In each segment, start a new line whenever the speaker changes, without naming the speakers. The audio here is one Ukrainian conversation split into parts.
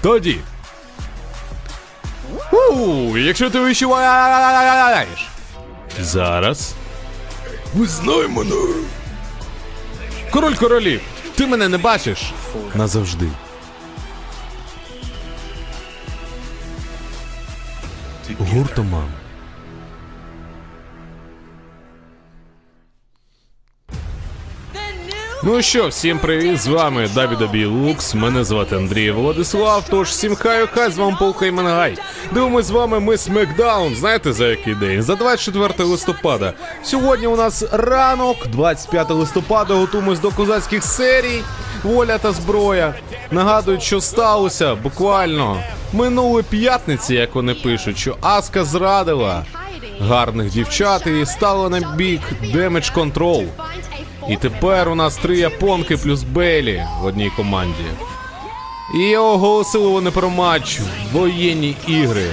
Тоді. У, якщо ти відчуваєш. Зараз. Визнай мене. Король королів, ти мене не бачиш. Назавжди. Гуртоман. Ну що, всім привіт, з вами WWE Лукс, мене звати Андрій Владислав, тож всім хай хай з вами Пол Хейман Гай. Дивимось з вами ми Смекдаун, знаєте за який день? За 24 листопада. Сьогодні у нас ранок, 25 листопада, готуємось до козацьких серій, воля та зброя. Нагадують, що сталося буквально минулої п'ятниці, як вони пишуть, що Аска зрадила гарних дівчат і стала на бік Damage Control. І тепер у нас три японки плюс Бейлі в одній команді. І оголосили вони про матч воєнні ігри.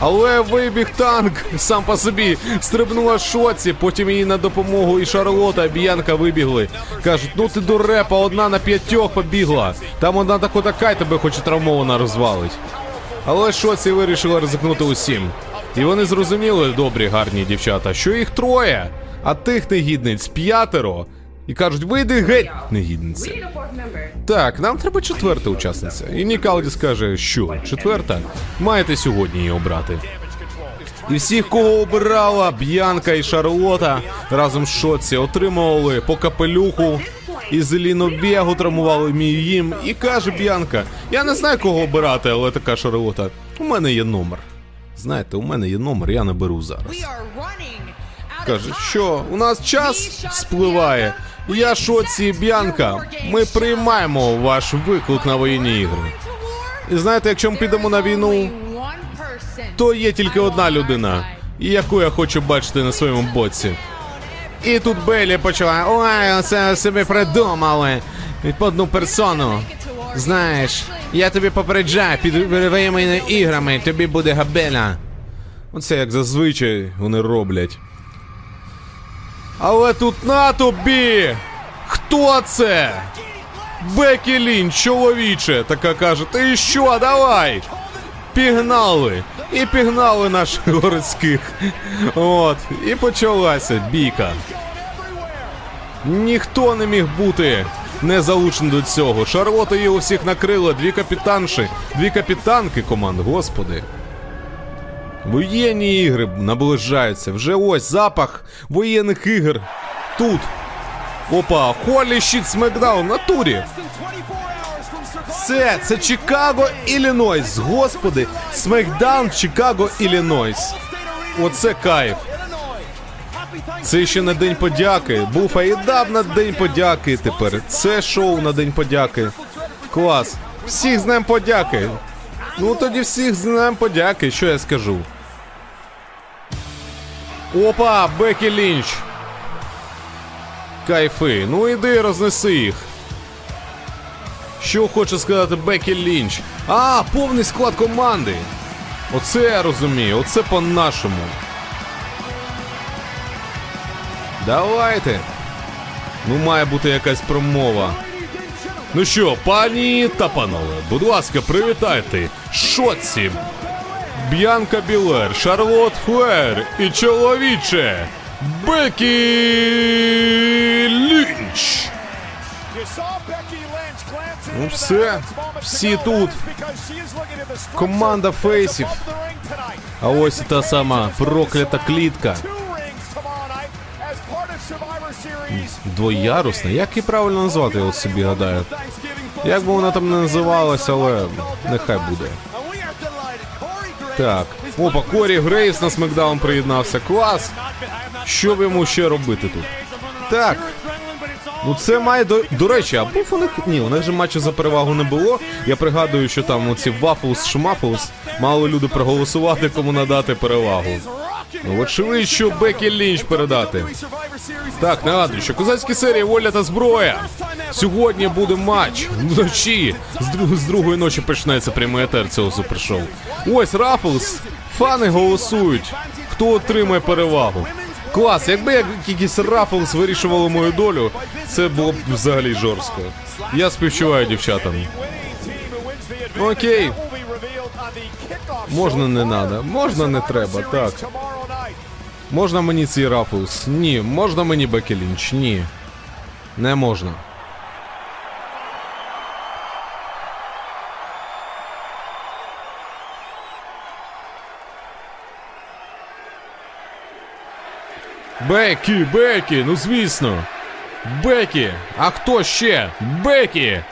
Але вибіг танк сам по собі стрибнула шоці, потім їй на допомогу і Шарлота, і Б'янка вибігли. Кажуть, ну ти дурепа, одна на п'ятьох побігла. Там одна тако така й тебе хоч травмована розвалить. Але Шоці вирішила ризикнути усім. І вони зрозуміли, добрі, гарні дівчата, що їх троє, а тих негідниць п'ятеро. І кажуть, вийди геть, негідниця. Так, нам треба четверта учасниця. І Нікалді скаже, що четверта, маєте сьогодні її обрати. І всіх, кого обирала Б'янка і Шарлота разом з Шоці, отримували по капелюху. І Зеліно Вегу травмували мій їм. І каже Б'янка: Я не знаю, кого обирати, але така Шарлота. У мене є номер. Знаєте, у мене є номер, я наберу зараз. Каже, що у нас час спливає. Я Шоці Б'янка. Ми приймаємо ваш виклик на воєнні ігри. І знаєте, якщо ми підемо на війну, то є тільки одна людина, яку я хочу бачити на своєму боці. І тут Белі почала. Ой, це собі придумали. Одну персону. Знаєш, я тобі попереджаю, під воєнними іграми тобі буде габеля. Оце як зазвичай вони роблять. Але тут на тобі! Хто це? Бекі Лінч, чоловіче, така каже, ти що, давай? Пігнали! І пігнали наших городських. От, і почалася бійка. Ніхто не міг бути не залучений до цього. Шарлота її усіх накрила, дві капітанші, дві капітанки команд, господи. Воєнні ігри наближаються. Вже ось запах воєнних ігор. Тут. Опа, Холі щит Смекдаун на турі. Це, це Чикаго, Іллінойс. Господи, Смекдаун, Чикаго, Іллінойс. Оце кайф. Це ще на День подяки. Був Аїдаб на День подяки тепер. Це шоу на День подяки. Клас. Всіх з Днем подяки. Ну тоді всіх з Днем подяки, що я скажу. Опа, Бекі Лінч. Кайфи. Ну іди рознеси їх. Що хоче сказати Бекі Лінч? А, повний склад команди. Оце я розумію, оце по-нашому. Давайте. Ну, має бути якась промова. Ну що, пані та панове, будь ласка, привітайте. Шоці. Б'янка Білер, Шарлот Флер і чоловіче Бекі Лінч. Ну все, всі тут. Команда фейсів. А ось і та сама проклята клітка. Двоярусна, як її правильно назвати, я собі гадаю. Як би вона там не називалася, але нехай буде. Так. Опа, Корі Грейс на Смакдаун приєднався. Клас! Що б йому ще робити тут? Так. Ну це має до. До речі, а був у них. Ні, у них же матчу за перевагу не було. Я пригадую, що там оці Вафлс Шмафлс мали люди проголосувати, кому надати перевагу. Ну, очевидно, що Бекі Лінч передати. Так, нагадую, що козацькі серії воля та зброя. Сьогодні буде матч вночі. З, з другої ночі почнеться прямий етер цього супершоу. Ось Ruffles. Фани голосують. Хто отримає перевагу? Клас, якби як якийсь Ruffles вирішували мою долю, це було б взагалі жорстко. Я співчуваю дівчатам. Окей. Можна не надо, можна не треба, так. Можна мені цей Ruffles? Ні. Можна мені Бекі Лінч? Ні. Не можна. Бекі, Бекі, ну звісно. Бекі. А хто ще? Бекі.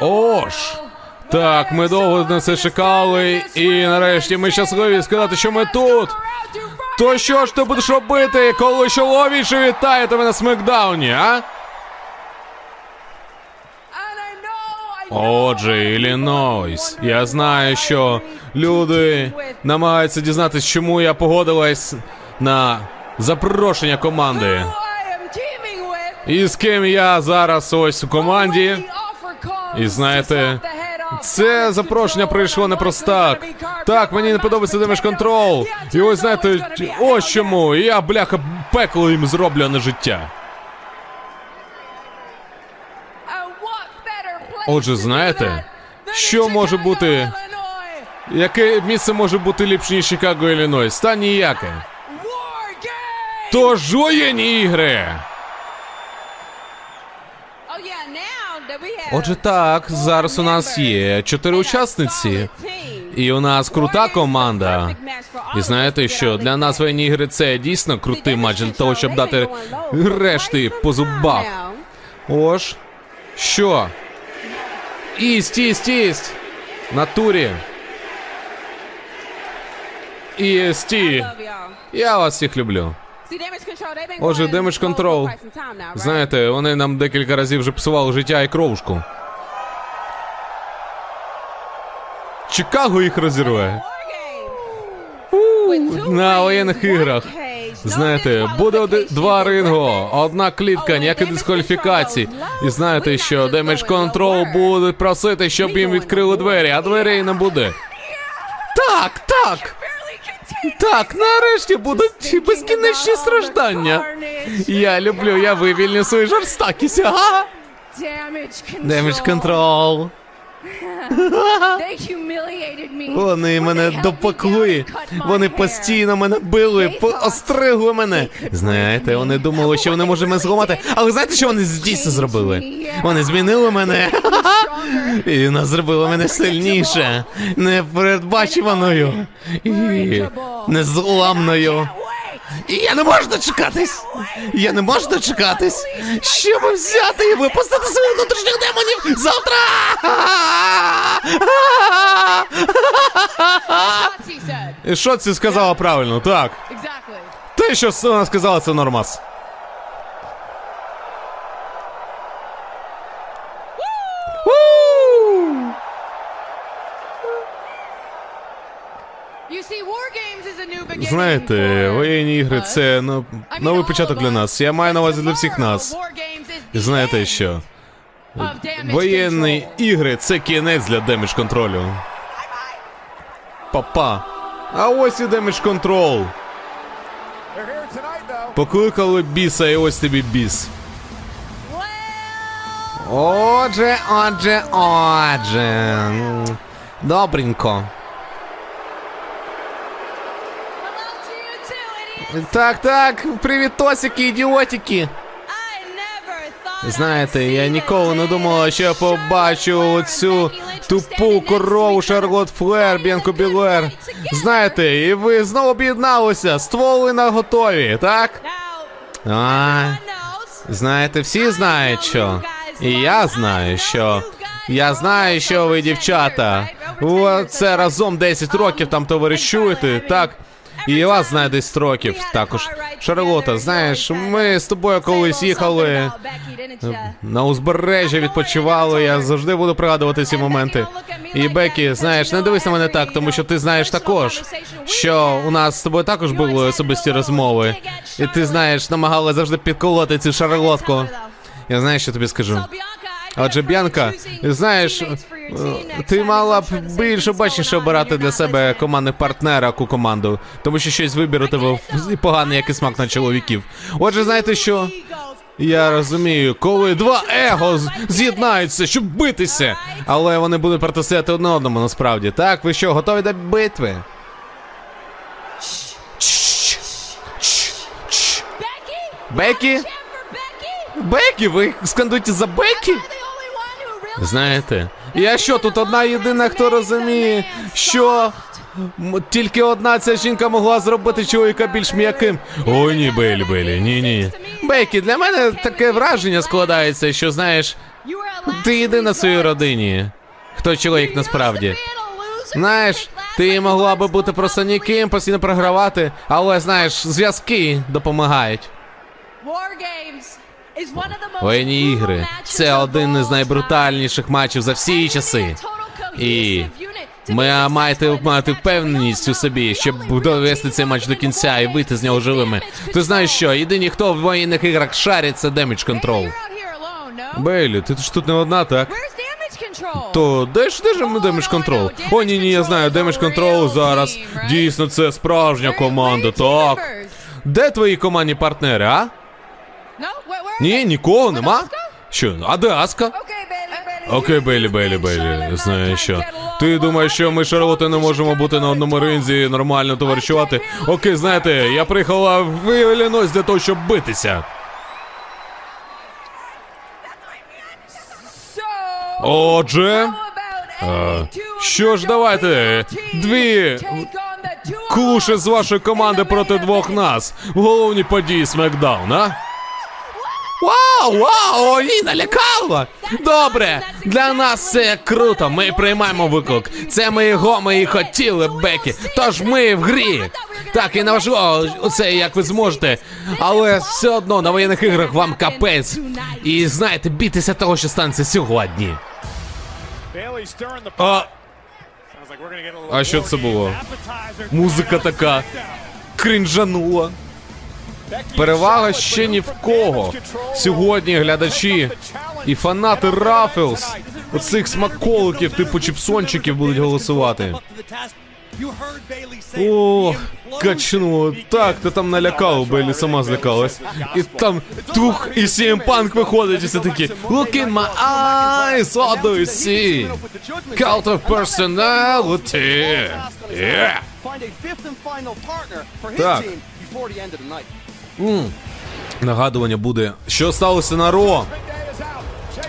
О ж. Так, ми довго на це чекали, і нарешті ми щасливі сказати, що ми тут. То що ж ти будеш робити, коли чоловіче вітає тебе на смакдауні, а? Отже, Іллінойс, я знаю, що люди намагаються дізнатися, чому я погодилась на запрошення команди. І з ким я зараз ось у команді.
І знаєте,
Це запрошення прийшло не просто так. Так, мені не подобається Damage Control. І ось знаєте, ось чому. Я, бляха, пекло їм зроблю а не життя.
Отже, знаєте,
що може бути- Яке місце може бути ліпше, ніж Чикаго, Іллінойс? Та ніяке. Тож воєнні ігри. Отже, так, зараз у нас є чотири учасниці. І у нас крута команда. І знаєте що, для нас воєнні ігри це дійсно крутий матч для того, щоб дати решти по зубах. Ож. Що? Ість, ість, ість. Натурі. Істі. Я вас всіх люблю.
Отже, Damage Control.
Знаєте, вони нам декілька разів вже псували життя і кровушку. Чикаго їх розірве. На воєнних іграх. Знаєте, буде оди- два ринго, одна клітка, ніяких дискваліфікацій. І знаєте, що Damage Control буде просити, щоб їм відкрили двері, а дверей не буде. Так, так! Так, нарешті будуть безкінечні страждання. Я люблю, я вивільню свою жорстокість. Ага! Damage Control. Вони мене допекли. Вони постійно мене били, остригли мене. Знаєте, вони думали, що вони можуть мене зламати. Але знаєте, що вони дійсно зробили? Вони змінили мене. І нас зробили мене сильніше, непередбачуваною і незламною. І я не можу дочекатись. Я не можу дочекатись, щоб взяти і випустити своїх внутрішніх демонів завтра. І що це сказала правильно? Так. Те, що вона сказала, це нормас. Знаєте, воєнні ігри це ну, новий початок для нас. Я маю на увазі для всіх нас. І знаєте що? Воєнні ігри це кінець для Damage Control ю. Папа. А ось і Damage Control. Покликали біса, і ось тобі біс. Отже, отже, отже. Добренько. Так, так, привітосики, ідіотики. Знаєте, я ніколи не думала, що я побачу цю тупу корову Шарлот Флер, Б'янко Білер. Знаєте, і ви знову об'єдналися, стволи на готові, так? А, знаєте, всі знають, що. І я знаю, що. Я знаю, що ви, дівчата. Це разом 10 років там товаришуєте, так? І вас знає 10 років також. Шарлота, знаєш, ми з тобою колись їхали на узбережжя, відпочивали. Я завжди буду пригадувати ці моменти. І Бекі, знаєш, не дивись на мене так, тому що ти знаєш також, що у нас з тобою також були особисті розмови. І ти знаєш, намагала завжди підколоти цю шарлотку. Я знаю, що тобі скажу. Отже, Б'янка, знаєш, е, ти мала б більш обачніше обирати для себе командних партнера ку команду, тому що щось вибір у тебе поганий, як і смак на чоловіків. Отже, знаєте що? Я розумію, коли два его з'єднаються, щоб битися. Але вони будуть протистояти одне одному насправді. Так, ви що, готові до битви? Чш. Бекі? Бекі? Ви скандуєте за Бекі? Знаєте, я що, тут одна єдина, хто розуміє, що тільки одна ця жінка могла зробити чоловіка більш м'яким. О, ні, Белі, Белі, ні, ні. Бекі, для мене таке враження складається, що знаєш, ти єдина в своїй родині. Хто чоловік насправді? Знаєш, ти могла би бути просто ніким, постійно програвати, але знаєш, зв'язки допомагають.
Воєнні ігри це один із найбрутальніших матчів за всі часи. І
Ми маєте мати впевненість у собі, щоб довести цей матч до кінця і вийти з нього живими. Ти знаєш що? Єдині, хто в воєнних іграх шарить, це Damage Control. Бейлі, ти ж тут не одна, так? То де ж де ж ми Damage Control? О, ні, ні, я знаю, Damage Control зараз. Дійсно, це справжня команда, так. Де твої командні партнери, а? Ні, нікого нема. Що, а де Окей, Бейлі, Бейлі, Бейлі, знаєш що. Ти думаєш, що ми Шарлоти не можемо бути на одному ринзі і нормально товаришувати? Окей, знаєте, я приїхала в Іллінойс для того, щоб битися. Отже,
е,
що ж, давайте, дві клуші з вашої команди проти двох нас в головній події Смакдаун, а? Вау, вау, її налякало! Добре, для нас це круто. Ми приймаємо виклик. Це ми його, ми і хотіли, Бекі. Тож ми в грі. Так, і не важливо це як ви зможете. Але все одно на воєнних іграх вам капець. І знаєте, бійтеся того, що станеться сьогодні. А,
А що це було?
музика така кринжанула. Перевага ще ні в кого. Сьогодні глядачі і фанати Ruffles, оцих смаколиків, типу чіпсончиків, будуть голосувати. О, качнуло. Так, ти там налякав, Бейлі сама злякалась. І там тух, і CM Punk виходить, і все такі Look in my eyes, what do you see? Cult of personality. Yeah. Так. Нагадування буде, що сталося на Raw.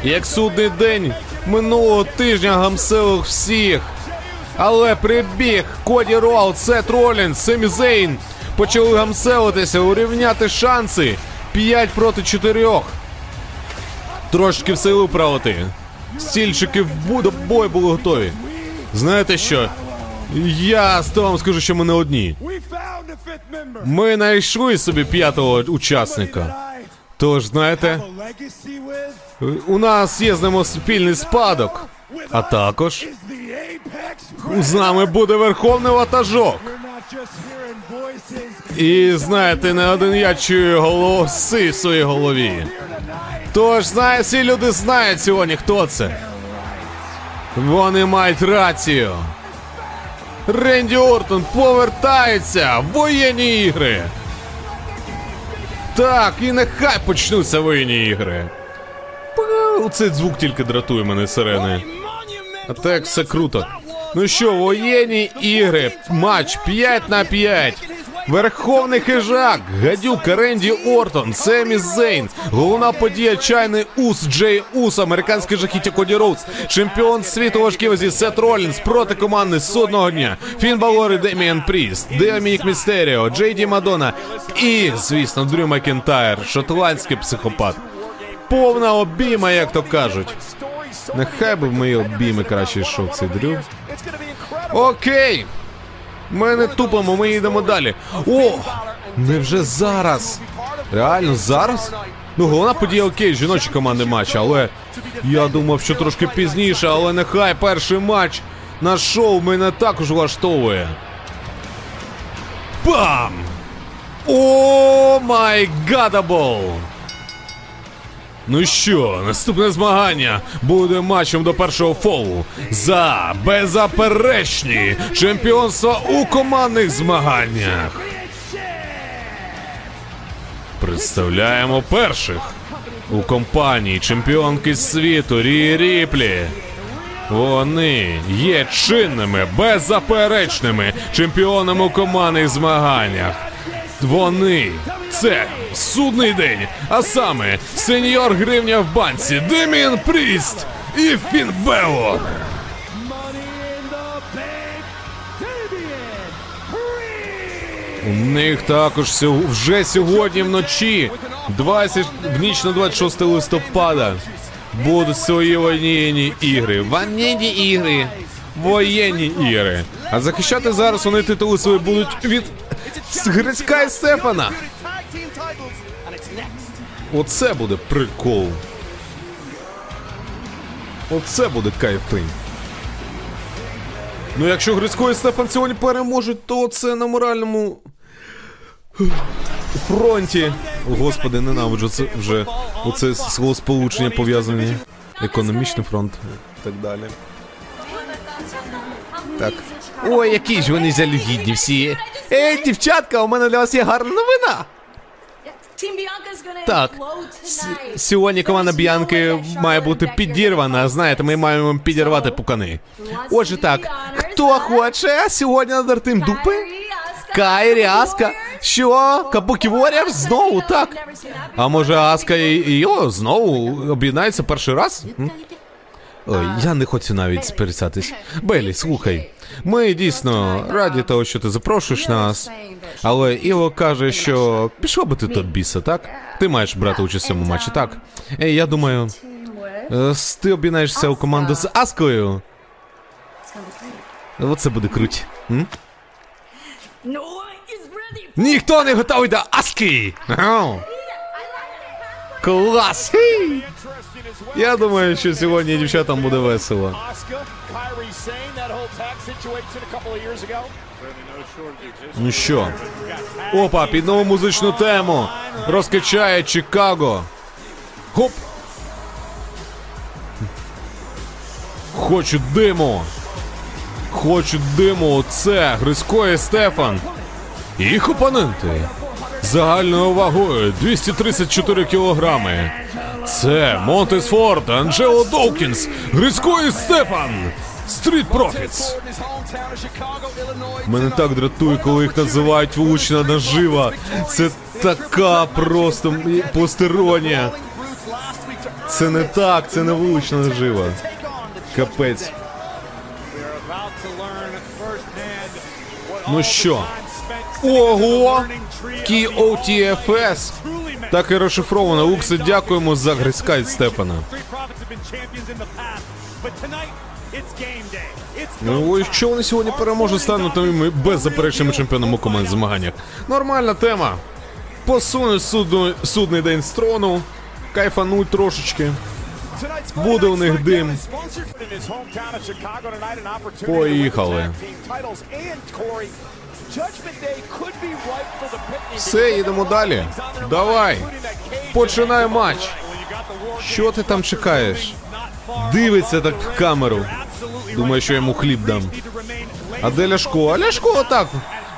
Як судний день минулого тижня гамселив всіх. Але прибіг Коді Роудс, Сет Ролінс, Семі Зейн почали гамселитися, урівняти шанси 5 проти 4. Трошки все виправити. Стільчики в бою були готові. Знаєте що? Я з вам скажу, що ми не одні. Ми знайшли собі п'ятого учасника. Тож, знаєте, у нас є з ним спільний спадок. А також з нами буде верховний ватажок. І знаєте, не один я чую голоси в своїй голові. Тож, знає, всі люди знають сьогодні, хто це. Вони мають рацію. Ренді Ортон повертається в воєнні ігри. Так, і нехай почнуться воєнні ігри. Цей звук тільки дратує мене сирени. А так все круто. Ну що, воєнні ігри, матч 5 на 5. Верховний хижак, гадюк Ренді Ортон, Семі Зейн, головна подія чайний ус Джей Ус, американський жахіття Коді Роудс, чемпіон світу важкій Сет Ролінс проти команди судного дня, Фін Балор і Деміан Пріст, Домінік Містеріо, Джей Ді Мадона і, звісно, Дрю Макентайр, шотландський психопат. Повна обійма, як то кажуть. Нехай би в мої обійми краще йшов цей дрю. Окей. Ми не тупимо, ми йдемо далі. О! Невже зараз? Реально зараз? Ну, головна подія окей, жіночі команди матча, але я думав, що трошки пізніше, але нехай перший матч на шоу мене також влаштовує. Бам! Oh my God, бл! Ну що, наступне змагання буде матчем до першого фолу за беззаперечні чемпіонства у командних змаганнях. Представляємо перших у компанії чемпіонки світу Рі Ріплі. Вони є чинними, беззаперечними чемпіонами у командних змаганнях. Вони це судний день, а саме сеньор гривня в банці, Демін Пріст і Фін Белор. У них також вже сьогодні вночі, 20, в ніч на 26 листопада, будуть свої воєнні ігри. Воєнні ігри. Воєнні ігри. А захищати зараз вони титули свої будуть від Грицька і Стефана. Оце буде прикол. Оце буде кайфи. Ну, якщо Грицько і Стефан сьогодні переможуть, то це на моральному фронті. Господи, ненавиджу це вже оце словосполучення пов'язані. Економічний фронт і так далі. Так. Ой, які ж вони жалюгідні всі. Ей, дівчатка, у мене для вас є гарна новина.
Так,
С- Сьогодні команда Б'янки має бути підірвана. Знаєте, ми маємо підірвати пукани. Отже, так, хто хоче сьогодні надерти дупи? Кайрі, Аска. Що? Кабукі Warriors? Знову так. А може Аска і, і о, знову об'єднаються перший раз? М? Ой, я не хочу навіть сперечатись. Белі, слухай, ми дійсно раді того, що ти запрошуєш нас. Але Іво каже, що пішов би ти до біса, так? Ти маєш брати участь в цьому матчі, так? Ей, я думаю, е, ти об'єднаєшся у команду з Аскою. Оце буде круть. Ніхто не готовий до Аски! Клас! Я думаю, що сьогодні дівчатам буде весело. Ну що? Опа, під нову музичну тему. Розкачає Чикаго. Хоп. Хочу диму. Хочу диму. Це Грицько Стефан. Їх опоненти. Загальною вагою 234 кілограми. Це Монтес Форд, Анджело Доукінс, Грицько і Стефан. Street Profits. Мене так дратує, коли їх називають влучна нажива. Це така просто постіронія. Це не так, це не влучна нажива. Капець. Ну що? Ого! Кі OTFS. Так і розшифровано. Уксе, дякуємо за Грицька і Стефана.
Street Profits have been champions in the past, but tonight it's game day. It's
Ну, якщо вони сьогодні переможуть, стануть новими беззаперечними чемпіонами у команд змаганнях. Нормальна тема. Посунуть судну, судний день з трону, кайфануть трошечки. Буде у них дим. Поїхали. Все, їдемо далі. Давай. Починай матч. Що ти там чекаєш? Дивиться так в камеру. Думаю, що я йому хліб дам. А де Ляшко? А Ляшко отак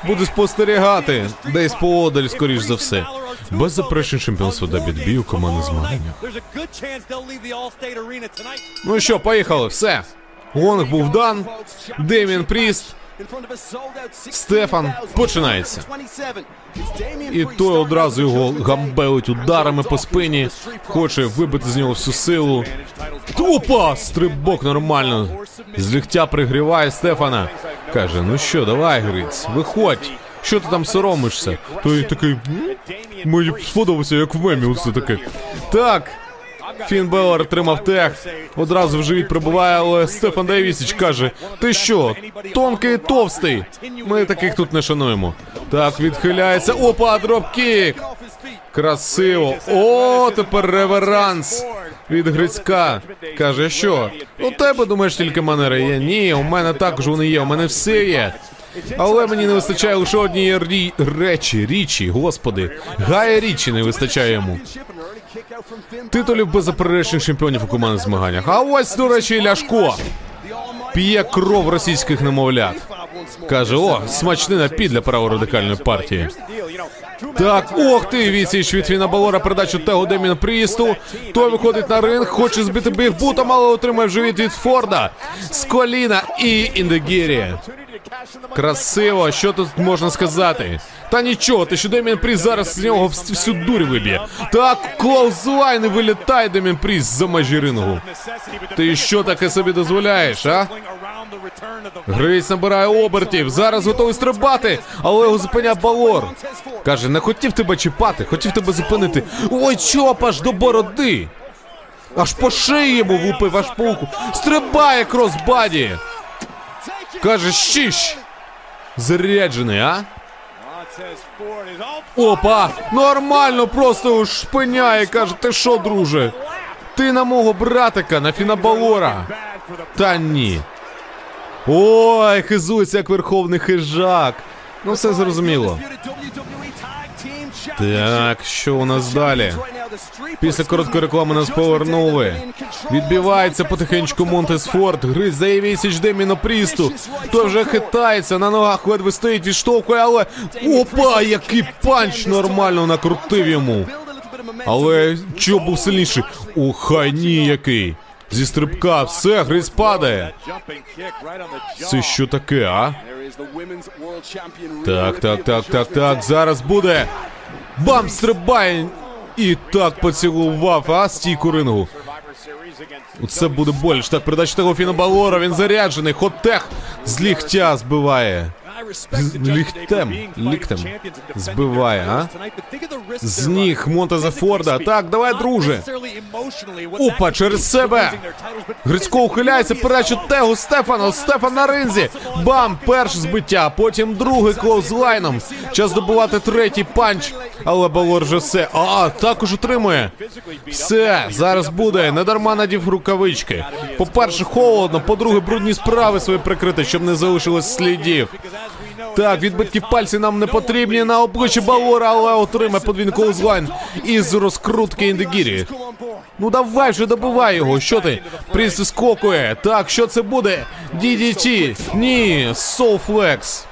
буде спостерігати. Десь поодаль, скоріш за все. Беззаперечне чемпіонство WB у командних змаганнях. Ну що, поїхали, все. Гонг був дан. Демін Пріст. Стефан починається. І той одразу його гамбелить ударами по спині, хоче вибити з нього всю силу. Тупо! Стрибок нормально. З ліктя пригріває Стефана. Каже: ну що, давай, Гриць, виходь. Що ти там соромишся? Той такий. «М? Мені сподобався, як в мемі усе таке. Так. Фін Беллар отримав тег. Одразу в живіт прибуває, але Стефан Дейвісіч каже: Ти що? Тонкий товстий. Ми таких тут не шануємо. Так, відхиляється. Опа, dropkick! Красиво. О, тепер реверанс від Грицька. Каже, що? У тебе думаєш тільки манери є? Ні, у мене також вони є, у мене все є. Але мені не вистачає лише однієї рі... речі, річі, господи. Гая річі не вистачає йому. Титулів беззаперечних чемпіонів у командних змаганнях. А ось, до речі, Ляшко. П'є кров російських немовлят. Каже, о, смачний напій для праворадикальної партії. Так, ох ти, відсіч від Фіна Балора передачу тегу Деміна Прісту. Той виходить на ринг, хоче збити big boot ом, але отримає вже від від Форда. З коліна і enzuigiri. Красиво, що тут можна сказати? Та нічого, те, що Демін Пріс зараз з нього всю дурь виб'є. Так, clothesline і вилітає Демін Пріс за межі рингу. Ти що таке собі дозволяєш, а? Грейс набирає обертів, зараз готовий стрибати, але його зупиняє Балор. Каже, не хотів тебе чіпати, хотів тебе зупинити. Ой, чоп, аж до бороди. Аж по шиї йому влупив, аж по уху. Стрибає кросбаді. Каже, щищ. Заряджений, а? Опа! Нормально просто шпиняє, каже, ти що, друже? Ти на мого братика, на Фінабалора. Та ні. Ой, хизується як верховний хижак. Ну, все зрозуміло. Так, що у нас далі? Після короткої реклами нас повернули. Відбивається потихеньку Монтес Форд. Гриз дає вісіч Деміно Прісту. Той вже хитається, на ногах ледве стоїть, відштовхує, але. Опа, який панч нормально накрутив йому. Але що був сильніший? О, хай ні який. Зі стрибка, все, Гриз падає. Це що таке, а? Так, так, так, так, так. Зараз буде. Бам! Стрибає! І так поцілував, а стійку рингу. Це буде боліш. Так, передача того Фіна Балора, він заряджений. Хотех з ліхтя збиває. Ліктем, ліктем збиває, а? З ніг Монтеза Форда. Так, давай, друже. Опа, через себе. Грицько ухиляється, передача Тегу Стефану. Стефан на ринзі. Бам! Перше збиття, потім другий клоузлайном. Час добувати третій панч. Але Балор вже все. А, також отримує. Все, зараз буде. Недарма надів рукавички. По-перше, холодно, по-друге, брудні справи свої прикрити, щоб не залишилось слідів. Так, відбитки пальців нам не потрібні на обличчі Балора, але отримає подвійний колзлайн із розкрутки enzuigiri. Ну давай вже добивай його. Що ти? Пріс скокує. Так, що це буде? DDT. Ні, suplex.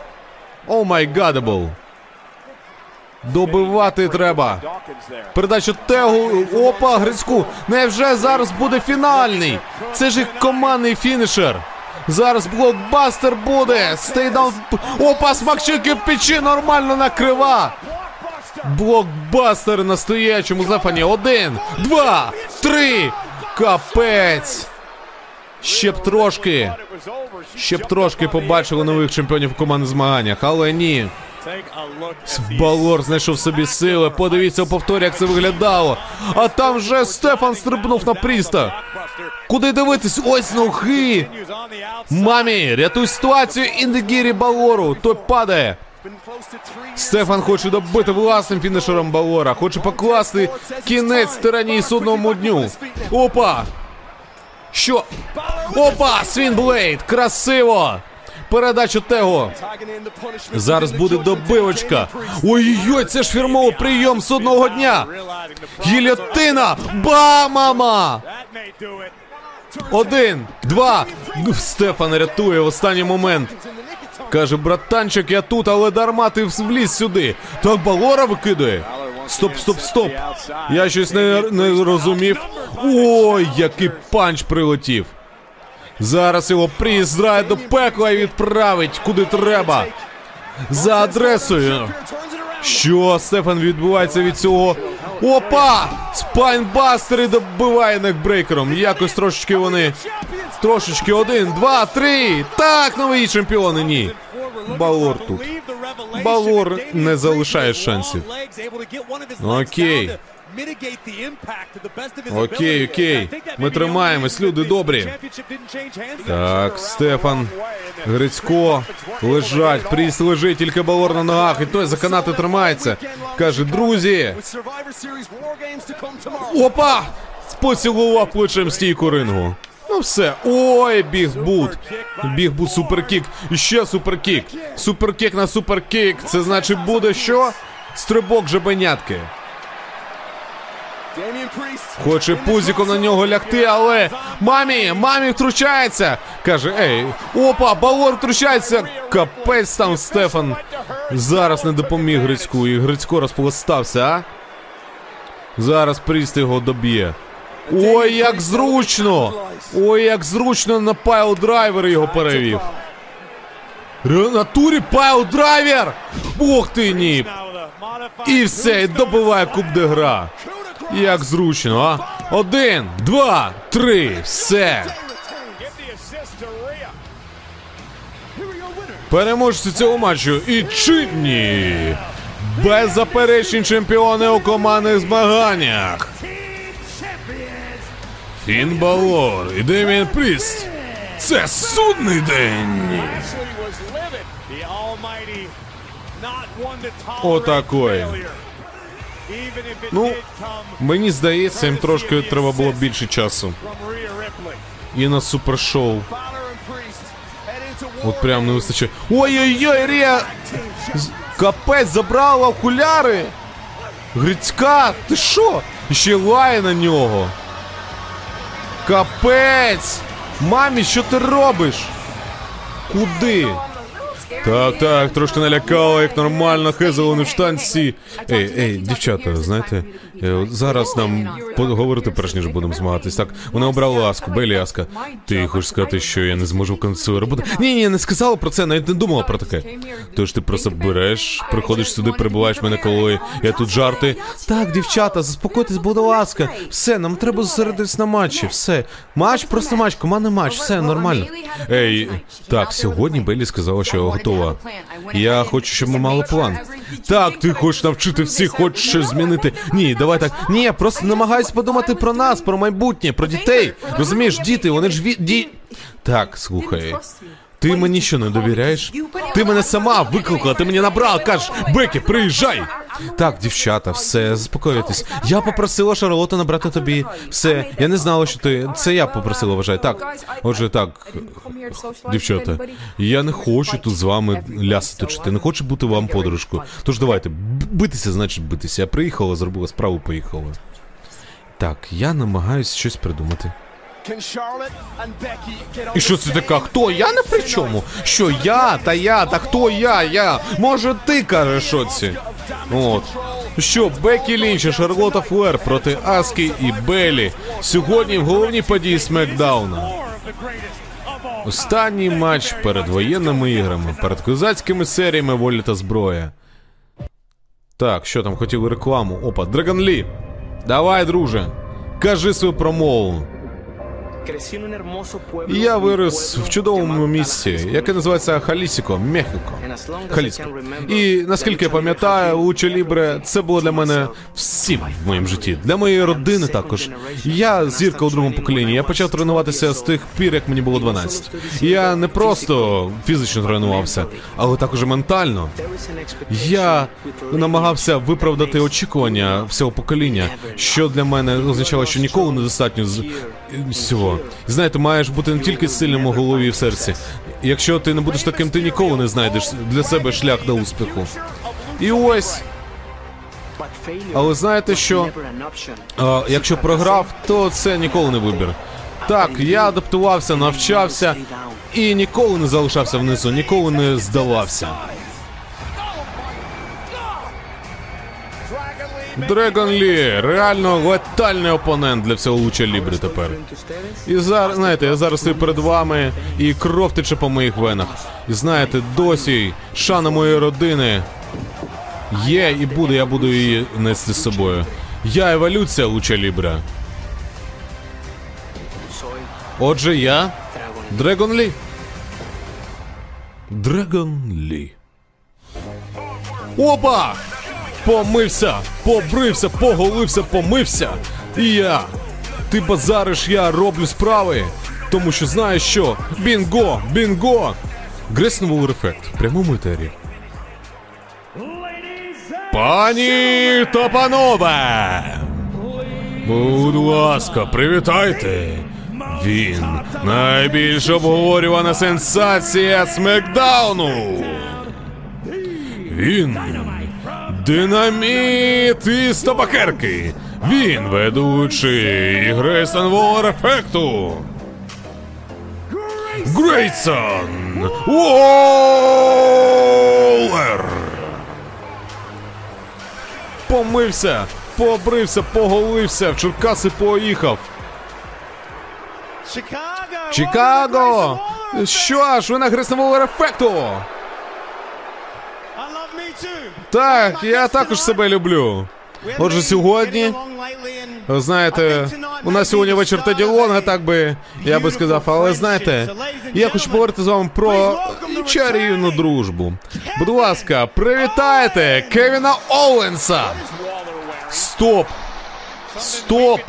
Oh my God, бл. Добивати треба. Передача Тегу. Опа, Грицьку. Невже зараз буде фінальний? Це ж їх командний фінішер. Зараз блокбастер буде. Stay down. Опа, смакчики печі нормально накрива. Блокбастер на стоячому зафані. Один, два, три. Капець. Ще б трошки. Ще б трошки побачили нових чемпіонів команди змаганнях, але ні. Балор знайшов собі сили. Подивіться у повторі, як це виглядало. А там вже Стефан стрибнув на Пріста. Куди дивитись? Ось ноги. Мамі, рятуй ситуацію Індегірі Балору. Той падає. Стефан хоче добити власним фінішером Балора. Хоче покласти кінець тиранії судному дню. Опа! Що? Опа! Sling Blade! Красиво! Передачу тегу. Зараз буде добивочка. Ой-ой, це ж фірмовий прийом судного дня. Гільотина! Ба-мама! Один, два. Стефан рятує в останній момент. Каже, братанчик, я тут, але дарма ти вліз сюди. Так Балора викидає. Стоп, стоп, стоп. Я щось не, не розумів. Ой, який панч прилетів. Зараз його приїздрає до пекла і відправить куди треба. За адресою. Що, Стефан, відбувається від цього? Опа! Спайнбастери добиває некбрейкером. Якось трошечки вони. Трошечки один, два, три. Так, нові чемпіони, ні. Балор тут. Балор не залишає шансів. Окей. Окей, окей. Ми тримаємось, люди добрі. Так, Стефан, Грицько лежать, Пріс лежить, тільки Балор на ногах, і той за канати тримається. Каже, друзі. Опа! Поцілував плечем стійку рингу. Ну все. Ой, big boot. Big boot superkick. І ще superkick. Superkick на superkick. Це значить буде що? Стрибок жабенятки. Хоче пузіком на нього лягти, але мамі, мамі втручається. Каже, ей, опа, Балор втручається. Капець там Стефан. Зараз не допоміг Грицьку, і Грицько розпластався, а? Зараз Пріст його доб'є. Ой, як зручно! Ой, як зручно на piledriver його перевів. Ре- Натурі piledriver! Ох ти ні! І все, добиває coup de grâce. Як зручно, а? Один, два, три, все. Переможці цього матчу і чинні. Беззаперечні чемпіони у командних змаганнях. Фін Балор і Деміан Пріст. Це судний день. Отакої. Ну, Мені здається, їм трошки треба було більше часу. І на супершоу. От прям не вистачає. Ой-ой-ой, Рія! Капець забрала окуляри! Грицька, ти що? Ще лає на нього. Капець! Мамі, що ти робиш? Куди? Так, так, трошки налякала, як нормально, хезали в штанці. Ей, ей, дівчата, знаєте, зараз нам поговорити перш ніж будемо змагатись. Так, вона обрала ласку, Белі ласка. Ти хочеш сказати, що я не зможу свою роботу? Ні, ні, не сказала про це, навіть не думала про таке. Тож ти просто береш, приходиш сюди, перебуваєш мене, коли я тут жарти. Так, дівчата, заспокойтесь, будь ласка. Все, нам треба зосередитись на матчі. Все. Матч, просто матч, командний матч, все нормально. Ей, так, сьогодні Беллі сказала, що готова. Я хочу, щоб ми мали план. Так, ти хочеш навчити всіх, хочеш щось змінити. Ні, давай так. Ні, я просто намагаюсь подумати про нас, про майбутнє, про дітей. Розумієш, діти, вони ж ві... ді... Так, слухай. Ти мені що не довіряєш? Ти мене сама викликала, ти мені набрала, кажеш, Бекі, приїжджай! Так, дівчата, все, заспокойтесь. Я попросила Шарлота набрати тобі. Все, я не знала, що ти. Це я попросила, вважай. Так. Отже, так, дівчата, я не хочу тут з вами лясити точити, не хочу бути вам подружкою. Тож давайте, битися, значить битися. Я приїхала, зробила справу, поїхала. Так, я намагаюсь щось придумати. І що це така? Хто? Я не при чому? Що я? Та я, та хто я? Я? Може ти кажеш, що це? От. Що, Бекі Лінч і Шарлота Флер проти Аскі і Белі. Сьогодні в головній події Смекдауна. Останній матч перед воєнними іграми, перед козацькими серіями волі та зброя. Так, що там хотіли рекламу? Опа, Драгон Лі. Давай, друже. Кажи свою промову. Я вирос в чудовому місці, яке називається Халісіко, Мехіко. Халіско. І наскільки я пам'ятаю, Луча Лібре це було для мене всім в моєму житті. Для моєї родини також. Я зірка у другому поколінні. Я почав тренуватися з тих пір, як мені було 12. Я не просто фізично тренувався, але також і ментально. Я намагався виправдати очікування всього покоління, що для мене означало, що ніколи недостатньо з Знаєте, маєш бути не тільки сильним у голові і в серці. Якщо ти не будеш таким, ти ніколи не знайдеш для себе шлях до успіху. І ось, але знаєте що? А, якщо програв, то це ніколи не вибір. Так, я адаптувався, навчався і ніколи не залишався внизу, ніколи не здавався. Дрегон Лі, реально летальний опонент для всього луча Лібри тепер. І зараз, знаєте, я зараз стою перед вами, і кров тече по моїх венах. І знаєте, досі шана моєї родини є і буде, я буду її нести з собою. Я еволюція луча Лібра. Отже, я Дрегон Лі. Дрегон Лі. Опа! Помився, побрився, поголився, помився. І я. Ти базариш, я роблю справи. Тому що знаєш що? Бінго! Бінго! Гресновул ефект в прямому етері. Пані та панове! Будь ласка, привітайте! Він найбільш обговорювана сенсація Смекдауну! Він Динаміт із табакерки. Він ведучий Грейсон Волер ефекту. Грейсон Волер. Помився, побрився, поголився, в Черкаси поїхав. Чикаго! Що ж, ви на Грейсон Волер ефекту? Так, я також себе люблю. Отже, сьогодні, знаєте, у нас сьогодні вечір Теді Лонга, так би я би сказав, але знаєте, я хочу поговорити з вами про чарівну дружбу. Будь ласка, привітайте Кевіна Оуенса! Стоп! Стоп!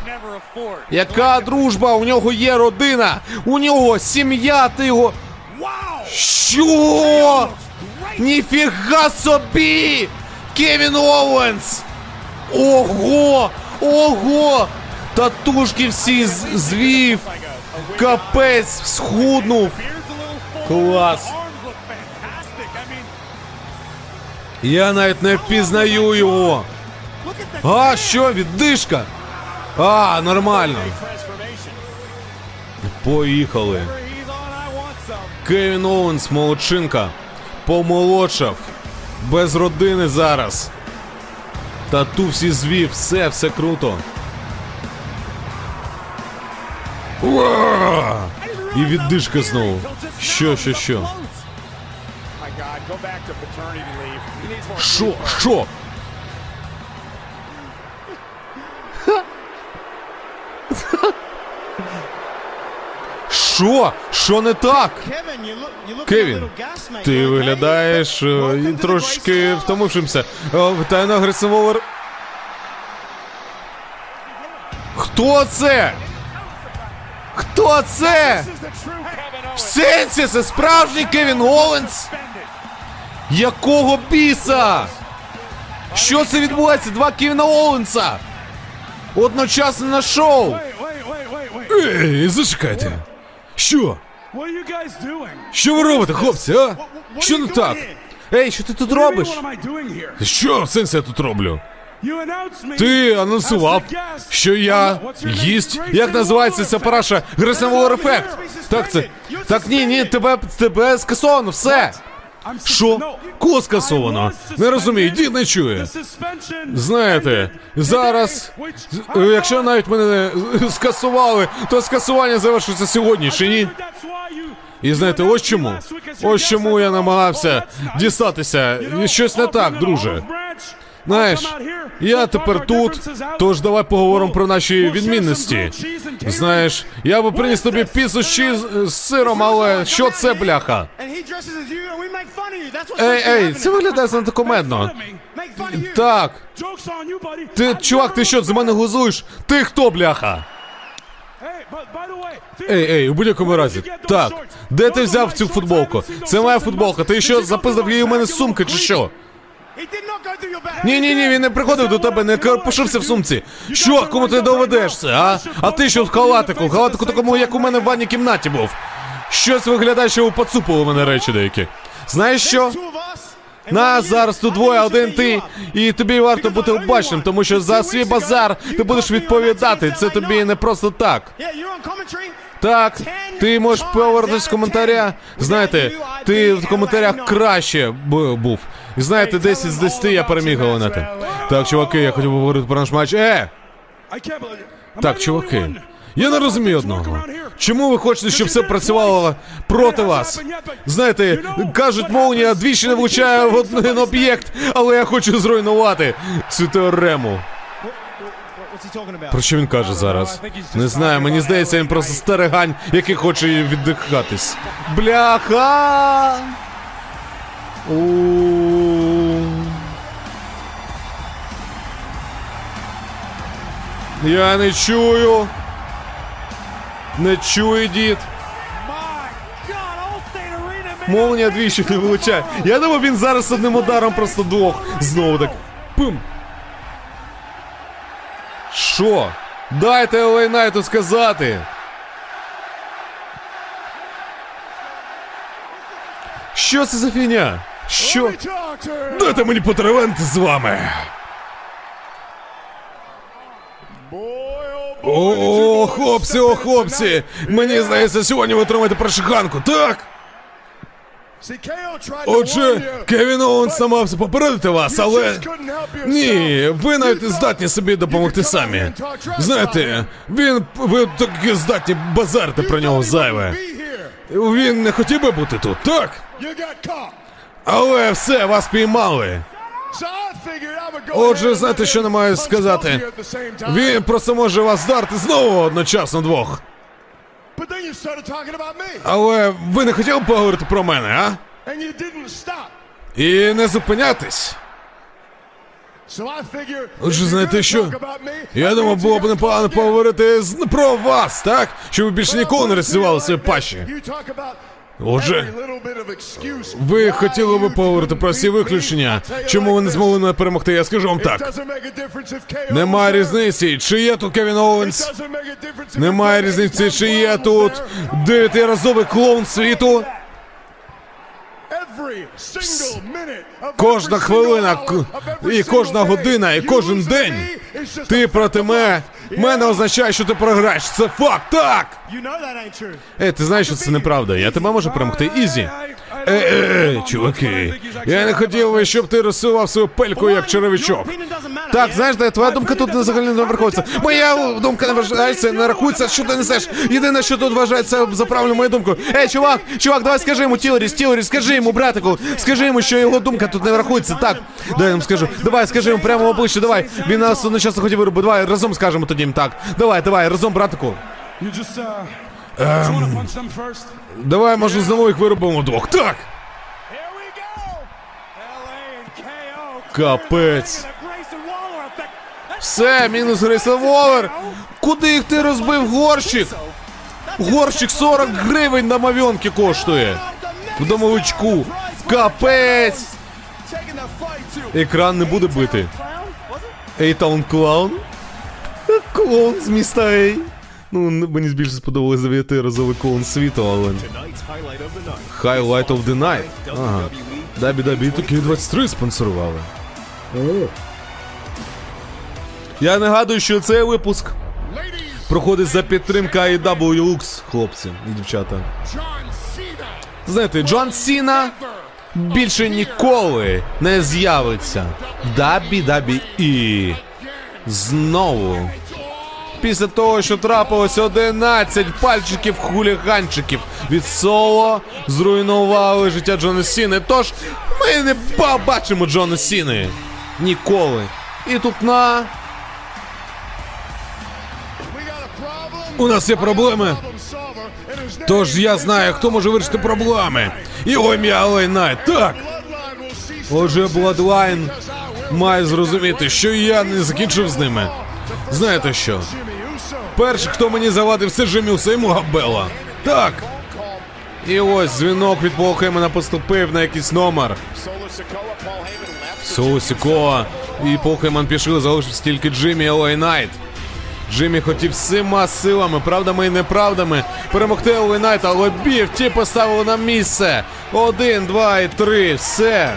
Яка дружба? У нього є родина! У нього сім'я, ти його. Що? Ніфіга собі! Кевін Оуенс! Ого! Ого! Татушки всі звів! Капець схуднув! Клас! Я навіть не впізнаю його! А, що, віддишка? А, нормально. Поїхали. Кевін Оуенс, молодчинка. Помолодшав. Без родини зараз. Тату всі звів, все, все круто. Уа! І віддишка знову. Що, що, що?
Що? God,
Що? Що не так? Кевін, ти виглядаєш е, трошки втомившимся. Е, Тайна агресивовер. Хто це? Хто це? В сенсі це справжній Кевін Оуенс? Якого біса? Що це відбувається? Два Кевіна Оуенса! Одночасно на шоу! Ей, зачекайте. Що? Що ви робите, хлопці, а? Що не так? Ей, що ти тут робиш? Що в сенсі я тут роблю? Ти анонсував, що я.
Grayson
Як називається ця параша? Гресноволер ефект. Так це. Так ні, ні, тебе тебе скасовано, все. Що? Кого скасовано? Не розумію, дід не чує. Знаєте, зараз,
I
якщо навіть мене е, скасували, то скасування завершиться сьогодні, чи ні? І знаєте, ось чому. Ось чому я намагався дістатися. Щось не так, друже. Знаєш, я тепер тут, тож давай поговоримо про наші відмінності. Знаєш, я би приніс тобі піцу з сиром, але що це, бляха? Ей, ей, це виглядає занадто комедно. Так, ти, чувак, ти що, з мене глузуєш? Ти хто, бляха? Ей, ей, у будь-якому разі. Так, де ти взяв цю футболку? Це моя футболка. Ти що, запиздав її у мене з сумки, чи що? Ні, ні, ні, він не приходив до тебе, не пошився в сумці. Що, кому ти доведеш це, а? А ти що в халатику? В халатику такому, як у мене в ванній кімнаті був. Щось виглядає, що поцупили мене речі деякі. Знаєш що? Нас зараз тут двоє, один ти, і тобі варто бути обачним, тому що за свій базар ти будеш відповідати. Це тобі не просто так. Так, ти можеш повернутися з коментаря. Знаєте, ти в коментарях краще був. І знаєте, 10 з 10 я переміг говорити. Так, чуваки, я хотів поговорити про наш матч. Е! Так, чуваки, я не розумію одного. Чому ви хочете, щоб все працювало проти вас? Знаєте, кажуть, молнія двічі не влучає в один об'єкт, але я хочу зруйнувати цю теорему. Про що він каже зараз? Не знаю, мені здається, він просто старигань, який хоче віддихатись. Бляха! У. Я не чую. Не чую, дід. Молнія двічі не влучає. Я думав, він зараз одним ударом просто двох. Знову так. Пим. Що? Дайте Елейнайту сказати. Що це за фігня? Що? Дайте мені потеревенти з вами. О, хлопці, о, хлопці! Мені здається, сьогодні ви отримаєте прошиханку, так? Отже, Кевін Оуенс намагався попередити вас, але. Ні, ви навіть не здатні собі допомогти самі. Знаєте, він. ви таки здатні базарити про нього зайве. Він не хотів би бути тут, так? Але все, вас піймали. Отже, знаєте, що не маю сказати? Він просто може вас вдарити знову одночасно двох. Але ви не хотіли б поговорити про мене, а? І не зупинятись. Отже, знаєте що? Я думав, було б непогано поговорити з... про вас, так? Щоб ви більше ніколи не розсівали свої пащі. Отже, ви хотіли би поговорити про всі виключення. Чому ви не змогли мене перемогти? Я скажу вам так. Немає різниці, чи є тут Кевін Оуенс. Немає різниці, чи є тут дев'ятиразовий клоун світу. Кожна хвилина і кожна година, і кожен день. Ти проти мене. Мене означає, що ти програєш. Це факт, так! Ей, ти знаєш, що це неправда. Я тебе можу перемогти. Easy. Е, е, чуваки. Я не хотів би, щоб ти розсував свою пельку як черевичок. Так, знаєш, де твоя думка тут взагалі не враховується. Моя думка не вважається, не рахується, що ти несеш. Єдине, що тут вважається за правильну мою думку. Ей, чувак, чувак, давай скажи йому Тілоріс, Тілоріс, скажи йому, братику, скажи йому, що його думка тут не врахується. Так, дай я йому скажу. Давай, скажи йому прямо обличчя, давай. Він нас одночасно хотів виробити. Давай, разом скажемо тоді їм так. Давай, давай, разом, братику. Давай, може, знову їх виробимо двох. Так! Капець. Все, мінус Грейсон Волер. Куди їх ти розбив горщик? Горщик 40 гривень на мавьонки коштує. В домовичку. Капець. Екран не буде бити. Ейтаун клаун? Клоун з міста Ей. Ну, мені більше сподобалось дев'ятиразовий клоун світу, але. Highlight of the Night. Ага. Дабі Дабі такі 23 спонсорували. Я нагадую, що цей випуск проходить за підтримки AEW Lux, хлопці і дівчата. Знаєте, Джон Сіна більше ніколи не з'явиться в Дабі Дабі І. Знову. Після того, що трапилось 11 пальчиків хуліганчиків він, Соло зруйнували життя Джона Сіни. Тож ми не побачимо Джона Сіни ніколи. І тут на. У нас є проблеми. Тож я знаю, хто може вирішити проблеми. Його ім'я Елей Найт. Так. Отже, Bloodline має зрозуміти, що я не закінчив з ними. Знаєте що? Перший, хто мені завадив, це Джиммі Усо і Мугабела. Так. І ось дзвінок від Пола Хеймана поступив на якийсь номер. Соло Сікоа і Пол Хейман пішли, залишився тільки Джиммі і Елей Найт. Джиммі хотів всіма силами, правдами і неправдами перемогти Елей Найт, але бів ті поставили на місце. Один, два і три. Все.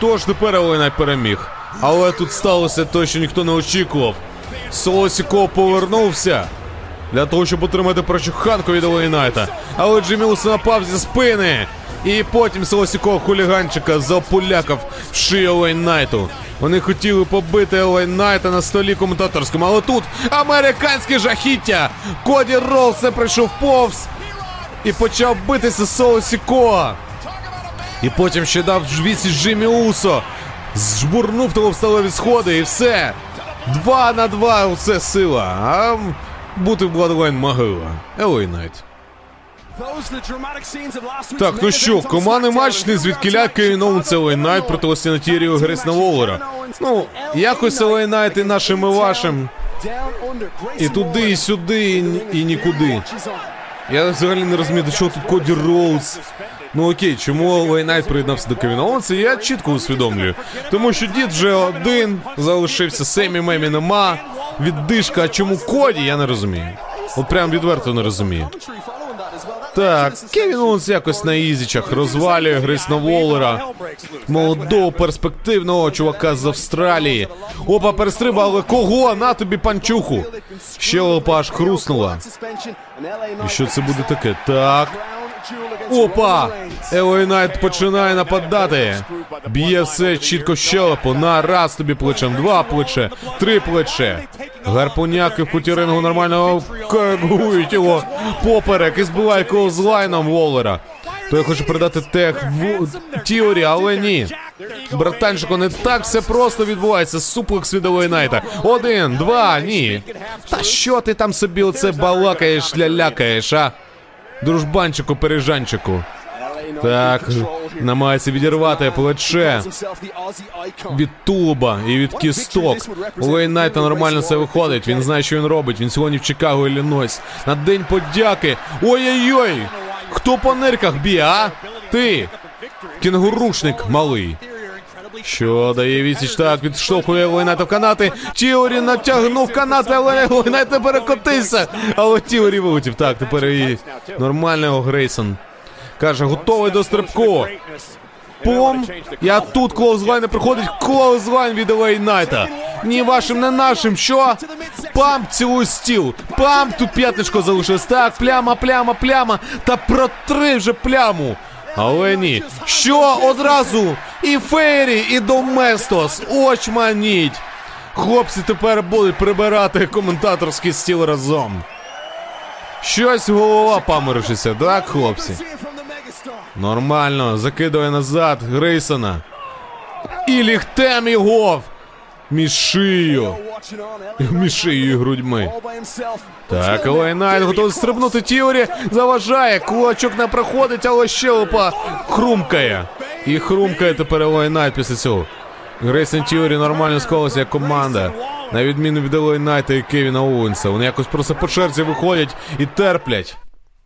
Тож тепер Елей Найт переміг. Але тут сталося те, що ніхто не очікував. Соло Сікоа повернувся для того, щоб отримати прочуханку від Елей Найта. Але Джиммі Усо напав зі спини. І потім Соло Сікоа хуліганчика запулякав в шию Елей Найту. Вони хотіли побити Елей Найта на столі коментаторському, але тут американське жахіття. Коді Роудс не пройшов повз і почав битися з Соло Сікоа. І потім ще дав відсіч Джиммі Усо. Жбурнув того в сталеві сходи і все. Два на два усе сила. А бути в Bloodline могила. Елей Найт. Так, ну що, командний матч не звідкиля Кейн Оуенс Елей Найт проти Остіна Тіріо Грейсна Воллера. Ну, якось Елей Найт і нашим і вашим. І туди, і сюди, і, і нікуди. Я взагалі не розумію, до чого тут Коді Роуз. Ну окей, чому Елей приєднався до Кевіна Оуенса, я чітко усвідомлюю. Тому що дід вже один, залишився Семі Мемі нема, віддишка, а чому Коді, я не розумію. От прям відверто не розумію. Так, Кевін Оуенс якось на ізічах розвалює Грейсона Воллера. Молодого перспективного чувака з Австралії. Опа, перестрибав, але кого? На тобі панчуху. Щелепа аж хруснула. І що це буде таке? Так. Опа! Елой Найт починає нападати. Б'є все чітко щелепу. На раз тобі плечем, два плече, три плече. Гарпуняки в куті рингу нормально кагують його поперек і збиває лайном Воллера. Я хочу передати тех в Тіорі, але ні. Братанчику, не так все просто відбувається. Суплекс від Елой Найта. Один, два, ні. Та що ти там собі оце балакаєш, лялякаєш, а? Дружбанчику, пережанчику. Так, намагається відірвати плече від тулуба і від кісток. У Лейн Найта нормально це виходить. Він знає, що він робить. Він сьогодні в Чикаго, Іллінойс. На день подяки. Ой-ой-ой! Хто по нирках б'є, а? Ти! Кінгурушник малий. Що дає відсіч так, відштовхує Лойната в канати. Тіорі натягнув канати, але Лойнайт не перекотився. Але Тіорі вилетів. Так, тепер і нормального Грейсон. Каже, готовий до стрибку. Пом. Я тут клоузлайн приходить. Клоузлайн від Лейнайта. Ні вашим, не нашим. Що? Пам, цілуй стіл. Пам, тут п'ятничко залишилось. Так, пляма, пляма, пляма. Та протри вже пляму. Але ні. Що одразу? І Фейрі, і Доместос. Очманіть. Хлопці тепер будуть прибирати коментаторський стіл разом. Щось голова паморочиться, так, хлопці? Нормально, закидує назад Грейсона. І ліктем його між шию. Між шиєю і грудьми. Так, але Найт готовий стрибнути Тіорі. Заважає. Кулачок не проходить, але щелепа хрумкає. І хрумкає тепер Елей Найт після цього. Грейсон Тіорі нормально склалася як команда. На відміну від Елей і Кевіна Оуенса. Вони якось просто по черзі виходять і терплять.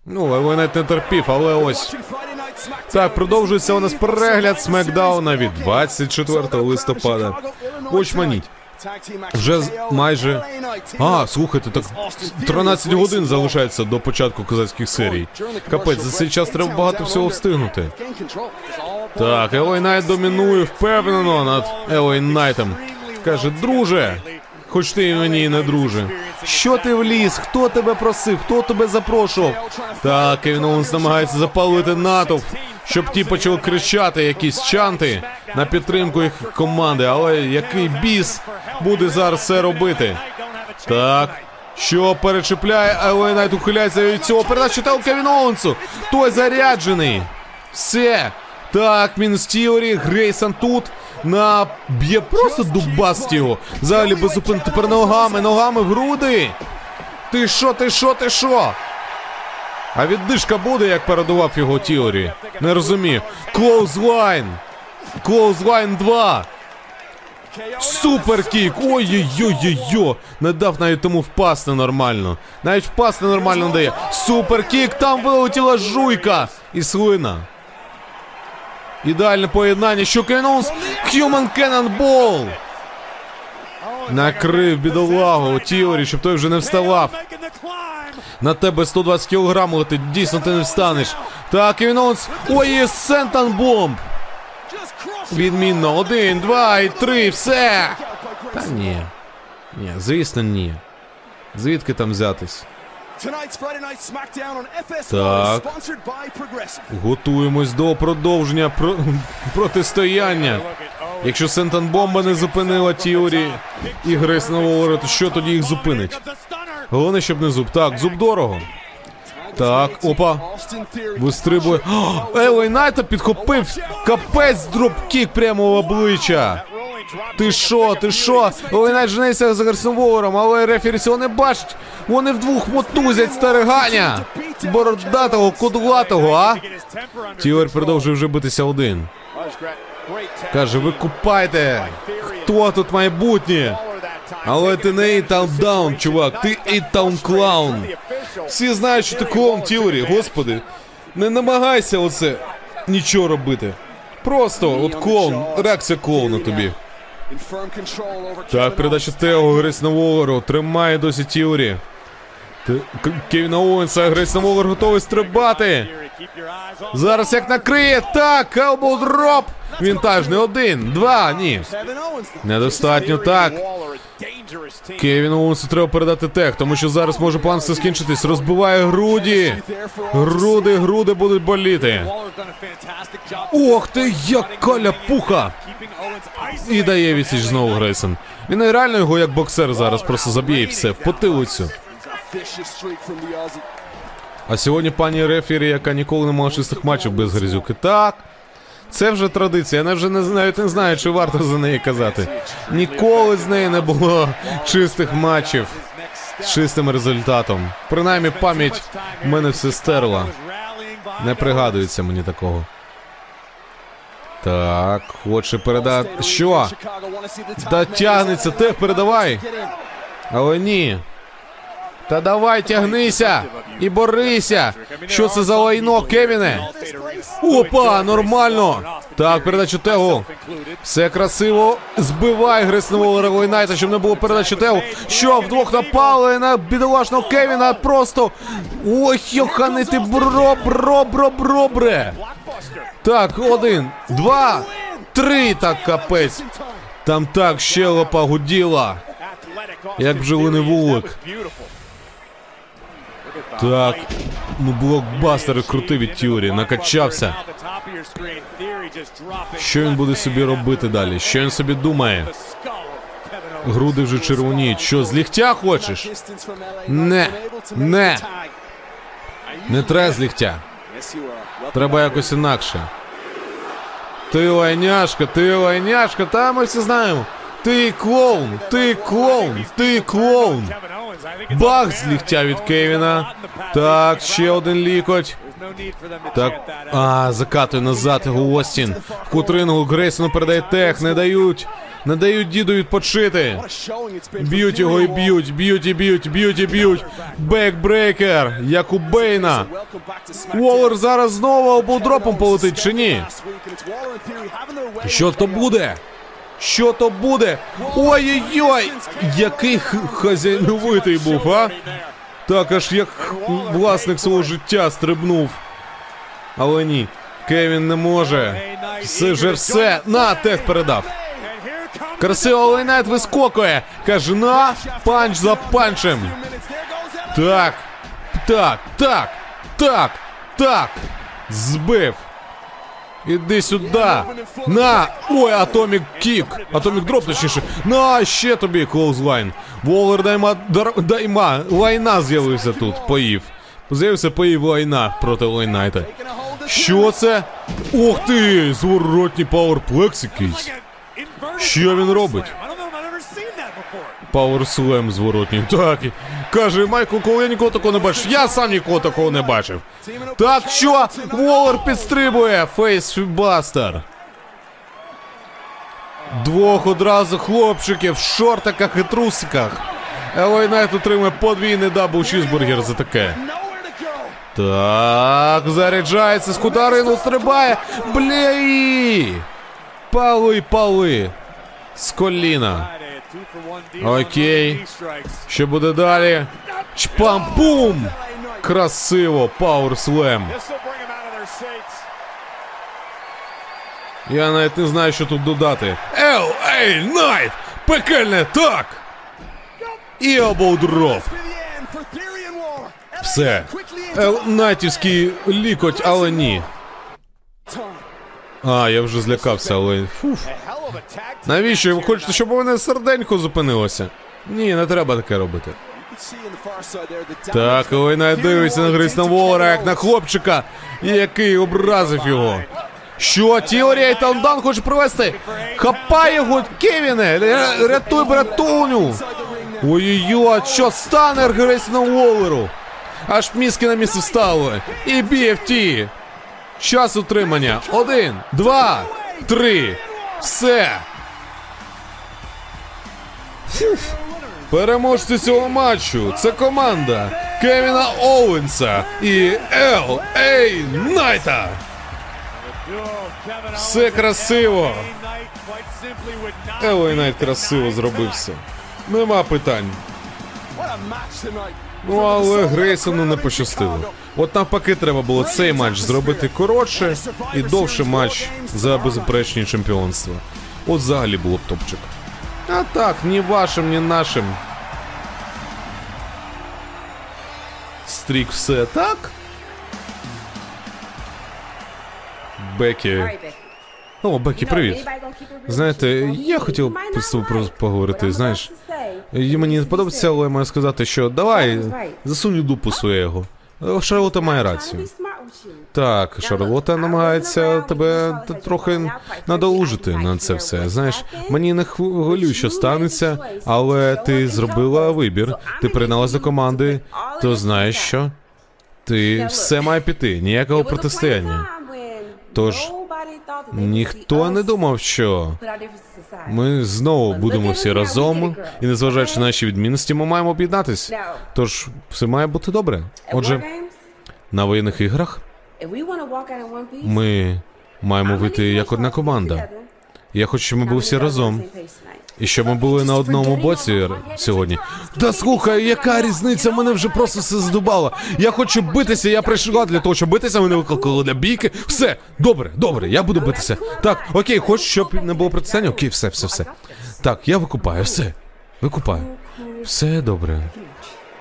Ну, Елей не терпів, але ось. Так, продовжується у нас перегляд Смекдауна від 24 листопада. Очманіть. Вже майже. А, слухайте, так 13 годин залишається до початку козацьких серій. Капець, за цей час треба багато всього встигнути. Так, Елей Найт домінує впевнено над Елей Найтом. Каже, друже, хоч ти мені не друже. Що ти вліз? Хто тебе просив? Хто тебе запрошував? Так, Кевін Оуенс намагається запалити натовп, щоб ті почали кричати якісь чанти на підтримку їх команди. Але який біс буде зараз це робити? Так. Що перечіпляє, але Найт ухиляється від цього. Передача та у Кевін Оуенсу. Той заряджений. Все. Так, мінус Тіорі, Грейсон тут. На б'є просто дубаст його. Взагалі без зупин. Тепер ногами, ногами в груди. Ти що, ти що, ти що? А віддишка буде, як передував його Тіорі. Не розумію. Клоузлайн. Клоузлайн 2. Superkick! Ой-ой-ой-ой-ой! Не дав навіть тому впасти нормально. Навіть впасти нормально не дає. Superkick! Там вилетіла жуйка! І слина. Ідеальне поєднання. Що Кенонс? Human Cannonball! Накрив бідолагу Тіорі, щоб той вже не вставав. На тебе 120 кілограм летить, дійсно ти не встанеш. Так, Кевін Оуенс. Ой, є Senton Bomb! Відмінно. Один, два і три, все. Та ні. Ні, звісно, ні. Звідки там взятись? Так. Готуємось до продовження про... протистояння. Якщо Сентан Бомба не зупинила Тіорі і Грейс Новолора, то що тоді їх зупинить? Головне, щоб не зуб. Так, зуб дорого. Так, опа. Вистрибує. Ел Ей Найта підхопив. Капець dropkick прямо в обличчя. Ти що, ти що? Ел Ей Найт женеться за Грейсоном Воллером, але рефері не бачить. Вони вдвох мотузять стариганя. Бородатого, кудлатого, а? Теорі продовжує вже битися один. Каже, ви купайте. Хто тут майбутнє? Але ти не A-Town Down, чувак, ти A-Town Clown. Всі знають, що ти клоун Теорі, господи. Не намагайся оце нічого робити. Просто от клоун, реакція клоуна тобі. Так, передача tag у Грейсона. Тримає досі Теорі. Кевіна Оуенса, Грейсон Воллер готовий стрибати. Зараз як накриє, так, elbow drop. Вінтажний один, два, ні. Недостатньо так. Кевіну Оуенсу треба передати тех, тому що зараз може план все скінчитись. Розбиває груді. Груди, груди будуть боліти. Ох ти, яка ляпуха! І дає відсіч знову Грейсон. Він реально його як боксер зараз просто заб'є і все в потилицю. А сьогодні пані Рефірі, яка ніколи не мала чистих матчів без грязюки. Так. Це вже традиція. Я вже не навіть не знаю, чи варто за неї казати. Ніколи з неї не було чистих матчів з чистим результатом. Принаймні, пам'ять в мене все стерла. Не пригадується мені такого. Так, хоче передати. Що? Та тягнеться, тех передавай. Але ні. Та давай тягнися і борися. Що це за лайно, Кевіне? Опа, нормально. Так, передачу tag у. Все красиво. Збивай Грейсон Ел Ей Найта, щоб не було передачі tag у. Що, вдвох напали на бідолашного Кевіна просто. Ой, йоханий ти бро, бро, бро, бро, бре. Так, один, два, три, так капець. Там так щелепа гуділа. Як бджолиний вулик. Так, ну блокбастер крутий від Теорі, накачався. Що він буде собі робити далі? Що він собі думає? Груди вже червоніють. Що, з ліхтя хочеш? Не, не. Не треба з ліхтя. Треба якось інакше. Ти лайняшка, ти лайняшка, та ми всі знаємо. Ти клоун, ти клоун, ти клоун. Бах з ліктя від Кевіна. Так, ще один лікоть. Так, а, закатує назад Остін. В кутрингу Грейсону передає тех, не дають. Не дають діду відпочити. Б'ють його і б'ють, б'ють і б'ють, б'ють і б'ють. Бекбрейкер, як у Бейна. Уоллер зараз знову обудропом полетить чи ні? Що то буде? Що то буде? Ой-ой-ой! Який хазяйновитий був, а? Так аж як власник свого життя стрибнув. Але ні, Кевін не може. Все вже все. На, тех передав. Красиво Ел Ей Найт вискокує. Каже, на, punch за punch ем. Так, так, так, так, так. Збив. Іди сюди. На! Ой, Атомік Кік. Атомік дроп, точніше. На, ще тобі клоузлайн. Волер дайма, дар, дайма. Лайна з'явився тут. Поїв. З'явився поїв лайна проти Лайнайта. Що це? Ух ти! Зворотні пауерплекс якийсь. Що він робить? Пауерслем зворотній. Так. Каже, Майкл, коли я нікого такого не бачив. Я сам нікого такого не бачив. Так що? Воллер підстрибує. Facebuster. Двох одразу хлопчиків в шортиках і трусиках. Ел Ей Найт отримує подвійний double чізбургер за таке. Так, заряджається, зістрибує. Блей! Пали, пали. З коліна. Окей. Що буде далі? Чпам-бум! Красиво, powerslam. Я навіть не знаю, що тут додати. Ей, Найт! Пекельне, так! І elbow drop. Все. Найтівський лікоть, але ні. А, я вже злякався, але. Фуф. Навіщо? Ви хочете, щоб у мене серденько зупинилося? Ні, не треба таке робити. Так, Лейна дивиться на Грейсна Волера, як на хлопчика, який образив його. Що, Теорія і Таундан хоче провести? Хапай його, Кевіне! Рятуй братуню! Ой-ой-ой, що стане Грейсна Волеру? Аж мізки на місце встали. І BFT. Час утримання. Один, два, три. Все. Переможці цього матчу це команда Кевіна Оуенса і Ел Ей Найта. Все красиво. Ел Ей Найт красиво зробив все. Нема питань. Ну, але Грейсону не пощастило. От навпаки, треба було цей матч зробити коротше і довше матч за беззаперечні чемпіонства. От взагалі було б топчик. А так, ні вашим, ні нашим. Стрік все так. Бекі. О, Бекі, привіт. Знаєте, я хотів з тобою поговорити, знаєш. І мені не подобається, але я маю сказати, що давай, засунь дупу свого. Е, Шарлота має рацію. Так, Шарлота намагається тебе трохи надолужити на це все. Знаєш, мені не хвилює, що станеться, але ти зробила вибір, ти приєдналась до команди, то знаєш що? Ти все має піти, ніякого протистояння. Тож, Ніхто не думав, що ми знову будемо всі разом, і незважаючи на наші відмінності, ми маємо об'єднатись. Тож все має бути добре. Отже, на воєнних іграх ми маємо вийти як одна команда. Я хочу, щоб ми були всі разом. І щоб ми були на одному боці сьогодні. Та слухай, яка різниця? Мене вже просто все здубало. Я хочу битися, я прийшла для того, щоб битися, мене викликали для бійки. Все, добре, добре, я буду битися. Так, окей, хочеш, щоб не було протистояння? Окей, все, все, все. Так, я викупаю, все. Викупаю. Все добре.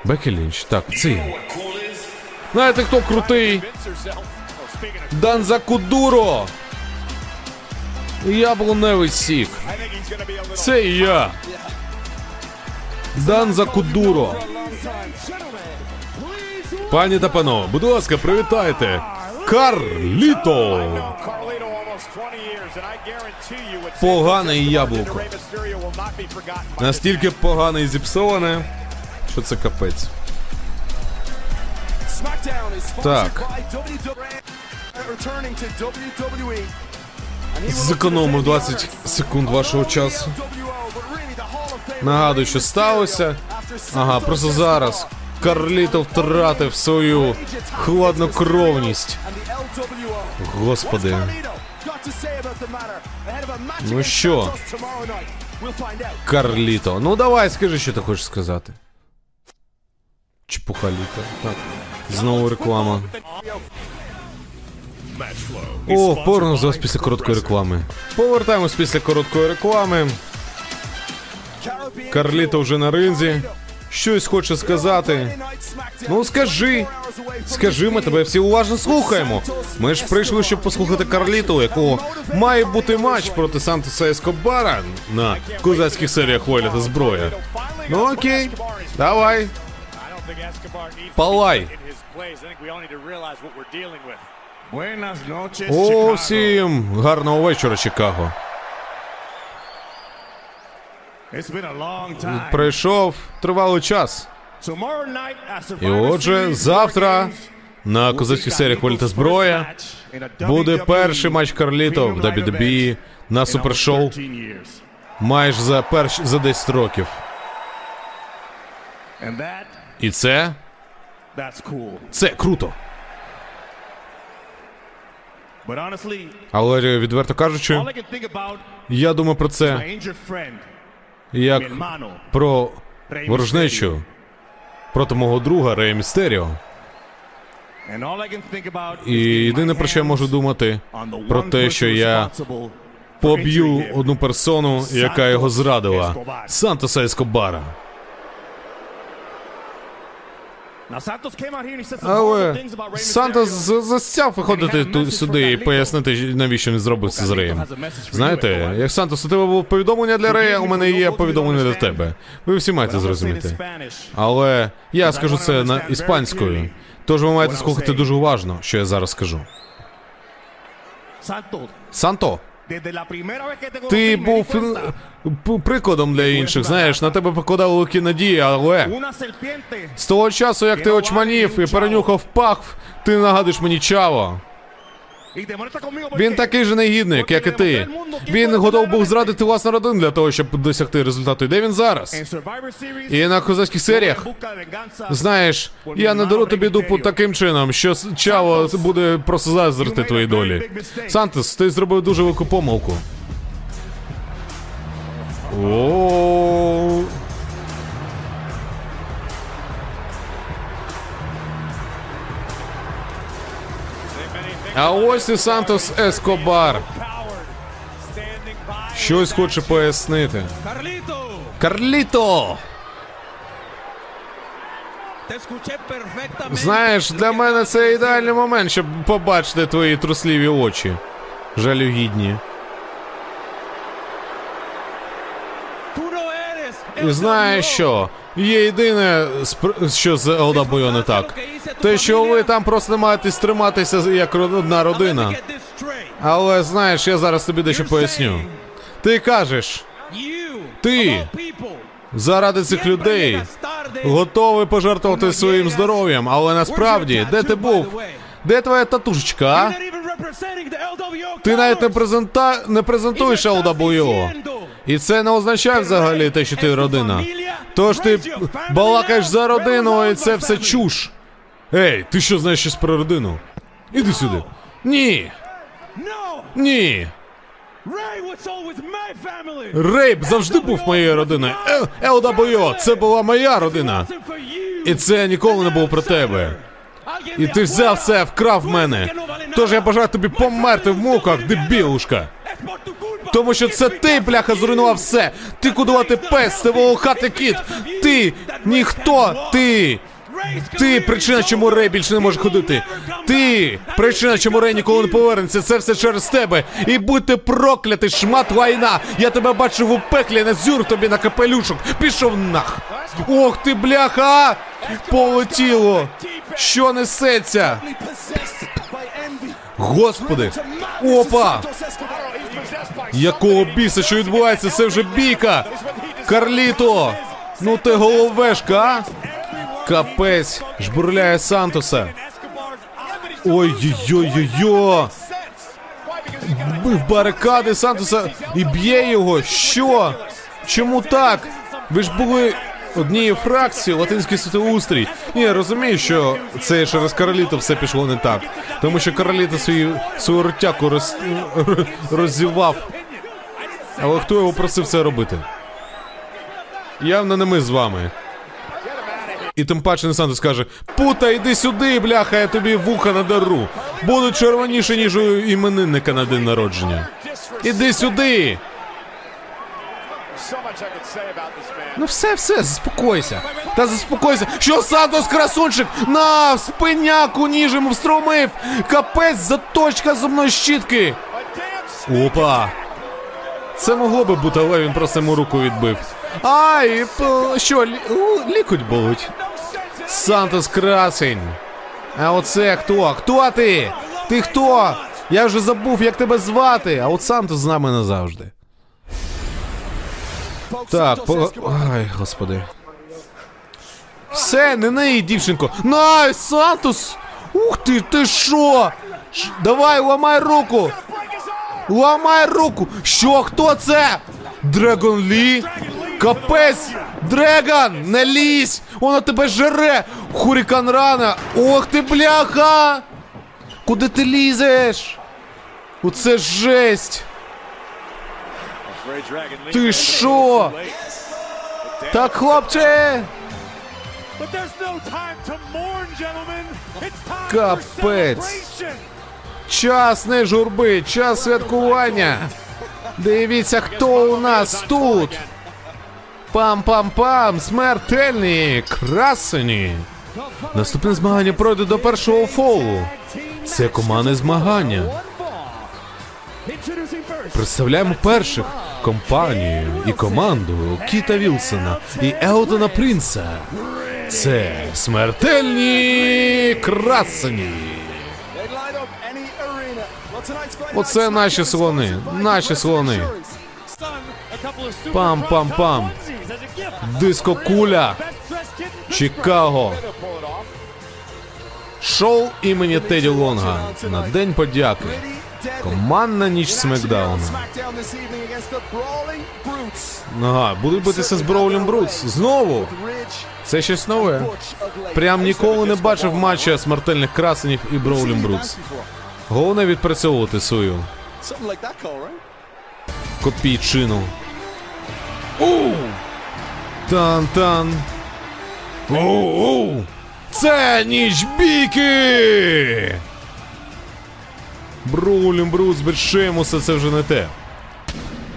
Бекі Лінч, так, цей. Знаєте, хто крутий? Данза Кудуро! Яблуневий сік. Це і я. Данза Кудуро. Пані та панове, будь ласка, привітайте. Карліто. Погане яблуко. Настільки погане і зіпсоване, що це капець. Так. Зекономив 20 секунд вашого часу. Нагадую, що сталося. Ага, просто зараз. Карліто втратив свою хладнокровність. Господи. Ну що? Карліто. Ну давай, скажи, що ти хочеш сказати. Чепуха літа. Так. Знову реклама. О, порно з вас після короткої реклами. Повертаємось після короткої реклами. Карліто вже на ринзі. Щось хоче сказати. Ну скажи. Скажи, ми тебе всі уважно слухаємо. Ми ж прийшли, щоб послухати Карліто, у якого має бути матч проти Сантоса Ескобара на козацьких серіях воля та зброя. Ну окей, давай. Палай. О, всім гарного вечора, Чикаго. Пройшов тривалий час. І отже, завтра на козацьких серіях воля та зброя буде перший матч Карліто в WWE на супершоу майже за перш за 10 років. І це це круто. Але відверто кажучи, я думаю про це як про ворожнечу проти мого друга Рея Містеріо. І єдине про що я можу думати, про те, що я поб'ю одну персону, яка його зрадила. Сантоса Ескобара. Але Сантос застяв виходити ту- сюди і пояснити, навіщо він зробив це з Реєм. Знаєте, як Сантос, у тебе було повідомлення для Рея, у мене є повідомлення для тебе. Ви всі маєте зрозуміти. Але я скажу це на іспанською. Тож ви маєте слухати дуже уважно, що я зараз скажу. Санто, ти був прикладом для інших. Знаєш, на тебе покладали великі надії, але з того часу, як ти очманів і перенюхав пах, ти нагадуєш мені Чаво. Він такий же негідник, як і ти. Він готов був зрадити власну родину для того, щоб досягти результату. І де він зараз? І на козацьких серіях. Знаєш, я не дару тобі дупу таким чином, що Чаво буде просто заздрити твоїй долі. Сантос, ти зробив дуже велику помилку. О. А ось і Сантос Ескобар. Щось хоче пояснити. Карліто! Знаєш, для мене це ідеальний момент, щоб побачити твої трусливі очі. Жалюгідні. І знаєш що? Є єдине, що з ЛДБ не так. Те, що ви там просто намагаєтесь триматися як одна родина. Але знаєш, я зараз тобі дещо поясню. Ти кажеш, Ти заради цих людей готовий пожертвувати своїм здоров'ям, але насправді, де ти був? Де твоя татушечка? а? Ти навіть не, презента... не презентуєш LWO. І це не означає взагалі те, що ти родина. Тож ти балакаєш за родину, і це все чуш. Ей, ти що знаєш щось про родину? Іди сюди. Ні, ні. Рейб завжди був моєю родиною. Е, це була моя родина. І це ніколи не було про тебе. І ти взяв це, вкрав мене. Тож я бажаю тобі померти в муках, дебілушка. Тому що це ти, бляха, зруйнував все. Ти кудувати пес, ти волохатий кіт. Ти ніхто, ти. Ти причина, чому Рей більше не може ходити. Ти причина, чому Рей ніколи не повернеться. Це все через тебе. І будь ти проклятий, шмат лайна. Я тебе бачив у пеклі, не зюр тобі на капелюшок. Пішов нах. Ох ти, бляха! Полетіло. Що несеться? Господи! Опа! Якого біса, що відбувається? Це вже бійка! Карліто! Ну ти головешка, а? Капець, жбурляє Сантоса. Ой-ой-ой-ой-ой! Бив барикади Сантоса і б'є його. Що? Чому так? Ви ж були однією фракцією Латинський святоустрій. Ні, я розумію, що це через Кароліто все пішло не так. Тому що Кароліто свою, свою ротяку роз, роззівав. Але хто його просив це робити? Явно не ми з вами. І тим паче не Сантос каже: Пута, йди сюди, бляха, я тобі вуха надару. Будуть червоніші, ніж у іменинника на день народження. Іди сюди. Ну все, все, заспокойся. Та заспокойся. Що Сантос красунчик? На, спиняку ніжем встромив. Капець, заточка зубної щітки. Опа. Це могло би бути, але він просто йому руку відбив. Ай, що, лі, лікуть болить. Сантос красень. А оце хто? Хто ти? Ти хто? Я вже забув, як тебе звати, а от Сантос з нами назавжди. Так, по... Ай, господи. Все, на неї, дівчинко. Най, Сантос! Ух ти, ти що? Давай, ламай руку! Ламай руку! Що, хто це? Дрегон Лі? Капець! Дрегон! Не лізь! Воно тебе жере! Hurricanrana! Ох ти, бляха! Куди ти лізеш? Оце жесть! Ти що? Так, хлопче! Капець. Час не журби, час святкування. Дивіться, хто у нас тут. Пам-пам-пам, смертельні, красені. Наступне змагання пройде до першого фолу. Це командне змагання. Представляємо перших компанію і команду Кіта Вілсона і Елтона Принца. Це смертельні красені. Оце наші слони, наші слони. Пам-пам-пам. Дискокуля, Чикаго. Шоу імені Теді Лонга на День подяки. Командна ніч Смекдауна. Ага, будуть битися з Броулем Брутс. Знову. Це щось нове. Прям ніколи не бачив матча смертельних красенів і Броулем Брутс. Головне відпрацьовувати свою копійчину. Оу! Тан-тан. Оу! Це ніч бійки! Броулін Брус без Шеймуса це вже не те.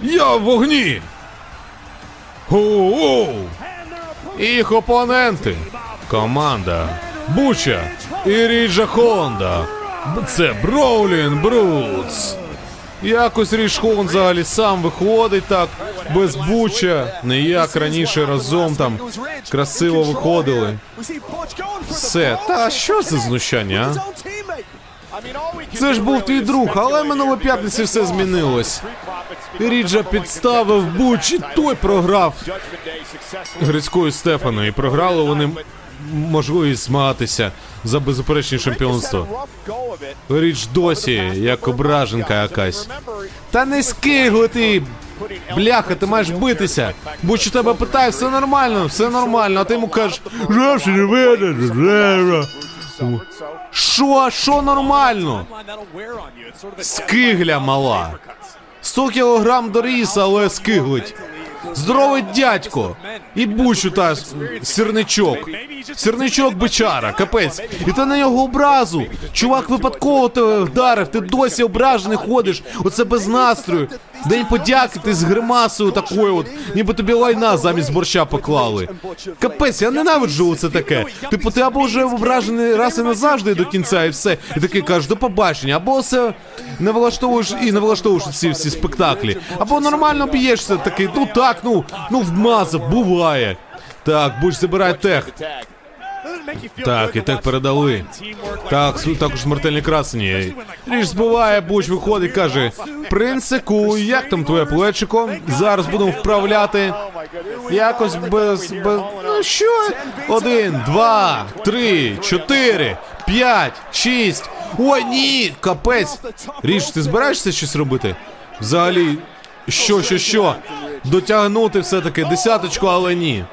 Я в вогні! Оу! Їх опоненти. Команда Буча і Ріджа Хонда. Це Броулін Брудс. Якось Ріж взагалі сам виходить так, без Буча. Не як раніше разом там красиво виходили. Все, та що це знущання, а? Це ж був твій друг, але минулої п'ятниці все змінилось. Ріджа підставив Буч і той програв Грицькою Стефану. І програли вони можливість змагатися за беззаперечне чемпіонство. Річ досі, як ображенка якась. Та не скигли ти! Бляха, ти маєш битися. Буч у тебе питає, все нормально, все нормально, а ти йому кажеш. «Раф, не. Що, що нормально? Скигля мала. 100 кілограм до ріса, але скиглить. Здоровий дядько. І бучу та сірничок. Сірничок бичара, капець. І ти на його образу. Чувак випадково тебе вдарив, ти досі ображений ходиш. Оце без настрою. День подяки, ти з гримасою такою от, ніби тобі лайна замість борща поклали. Капець, я ненавиджу оце таке. Типу, ти або вже ображений раз і назавжди до кінця, і все. І такий кажеш, до побачення, або все не влаштовуєш і не влаштовуєш ці всі спектаклі. Або нормально б'єшся такий, ну так, ну, ну вмазав, буває. Так, будь забирай тех. Так, і так передали. Так, також смертельні красені. Ріж збиває, Буч виходить, каже: Принцику, як там твоє плечико? Зараз будемо вправляти. Якось без. без... Ну що? Один, два, три, чотири, п'ять, шість. Ой, ні! Капець! Ріж, ти збираєшся щось робити? Взагалі, що, що, що? Дотягнути все-таки десяточку, але ні.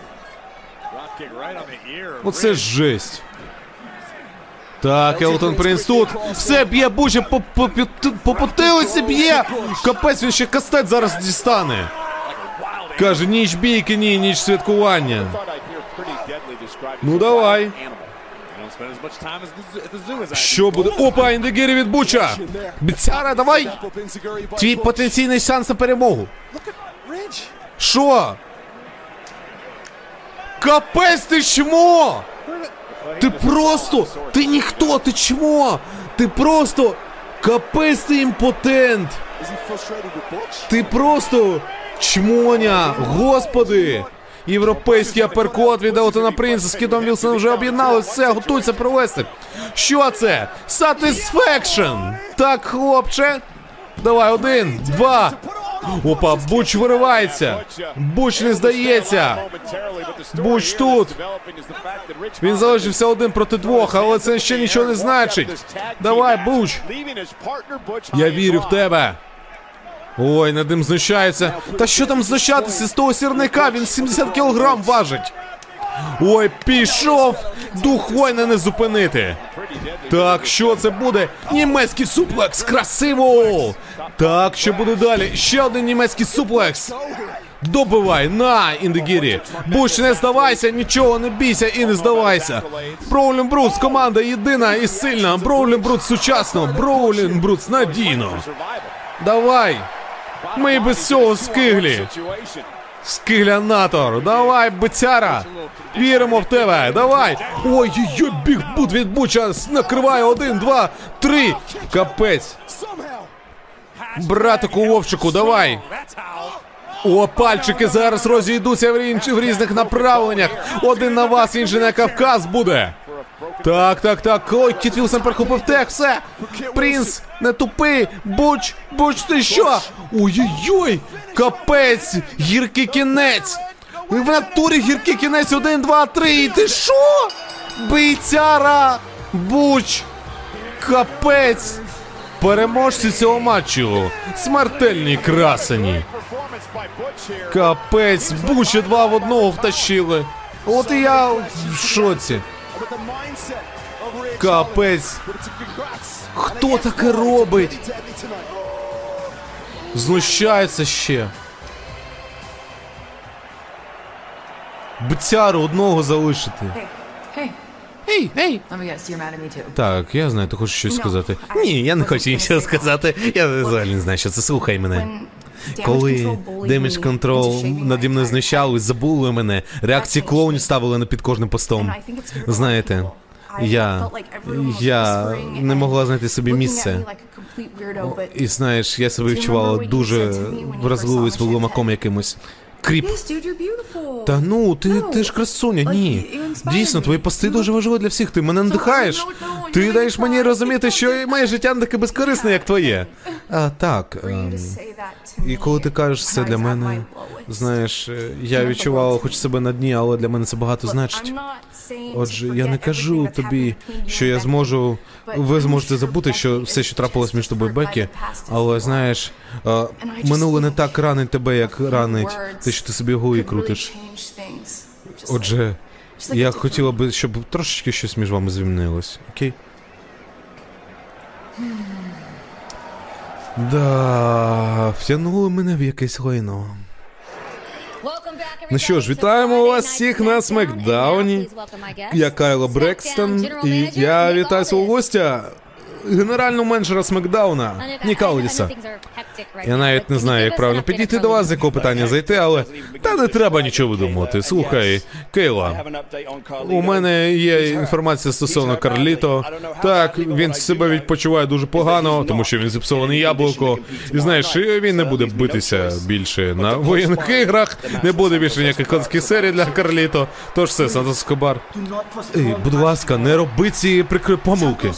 Оце жесть. Так, Елтон Принц тут. Все б'є, по, по, по, по потилиці б'є. Капець, він ще кастет зараз дістане. Каже, ніч бійки, ні, ніч святкування. Ну давай. Що буде? Опа, індегірі від Буча! Біцяра, давай! Твій потенційний шанс на перемогу. Що? Капець ти чмо! Ти просто! Ти ніхто, ти чмо! Ти просто! Капець ти імпотент! Ти просто чмоня! Господи! Європейський аперкот від Елтона Принца з Кідом Вілсоном вже об'єднали все, готуються провести. Що це? Satisfaction! Так, хлопче. Давай, один, два. Опа, Буч виривається. Буч не здається. Буч тут. Він залишився один проти двох, але це ще нічого не значить. Давай, Буч. Я вірю в тебе. Ой, над ним знущається. Та що там знущатися з того сірника? Він 70 кілограм важить. Ой, пішов! Дух воїна не зупинити. Так, що це буде? Німецький суплекс! Красиво! Так, що буде далі? Ще один німецький суплекс. Добивай, на, Індегірі. Буш, не здавайся, нічого не бійся і не здавайся. Броулін Брус, команда єдина і сильна. Броулін Брус сучасно, Броулін Брус надійно. Давай. Ми без цього скиглі. Скиглянатор, давай, бицяра! Віримо в тебе, давай! Ой-ой-ой, біг бут від Буча накриває один, два, три. Капець. Братику Вовчику, давай! О, пальчики зараз розійдуться в різних направленнях. Один на вас, інший на Кавказ буде. Так, так, так. Ой, Кіт Вілсон перехопив тех, все. Принц, не тупи. Буч, буч, ти що? Ой-ой-ой, капець, гіркий кінець. В натурі гіркий кінець, один, два, три. І ти що? Бийцяра, буч, капець. Переможці цього матчу. Смертельні красені. Капець, бучі два в одного втащили. От і я в шоці. Капець. Хто таке робить? Знущається ще. Бцяру одного залишити. Ей, ей!
Too.
Так, я знаю, ти хочеш щось сказати. Ні, я не хочу нічого сказати. Я взагалі не знаю, що це. Слухай мене. Коли
into shaking
наді мною знущались, забули мене, реакції клоунів ставили на під кожним постом. Знаєте, я, я не могла знайти собі місце. І знаєш, я себе відчувала дуже вразливою
shit?
якимось. Кріп. Та ну, ти,
No.
ти ж красуня, ні. Дійсно, твої пости дуже важливі для всіх. Ти мене надихаєш.
no, no,
Ти даєш мені розуміти, що і моє життя не таке безкорисне, як твоє. А так. Ем, І коли ти кажеш це для мене, знаєш, е, я відчувала хоч себе на дні, але для мене це багато значить. Отже, я не кажу тобі, що я зможу. Ви зможете забути, що все, що трапилось між тобою, Бекі, але знаєш, минуле не так ранить тебе, як ранить те, що ти собі
really
крутиш. Отже, я
a
хотіла би, щоб трошечки щось між вами змінилось, окей? Да, втягнули мене в якесь лайно.
Ну що ж, вітаємо вас всіх на Смакдауні.
Я Кайло Брекстон, і я вітаю свого гостя, генерального менеджера Смакдауна, Ніка Олдіса. Я навіть не знаю, як правильно підійти до вас, з якого питання зайти, але та не треба нічого видумувати. Слухай, Кейла, у мене є інформація стосовно Карліто. Так, він себе відпочиває дуже погано, тому що він зіпсований яблуко. І знаєш, він не буде битися більше на воєнних іграх, не буде більше ніяких конських серій для Карліто. Тож все, Сантос Скобар. Ей, будь ласка, не роби ці прикри помилки.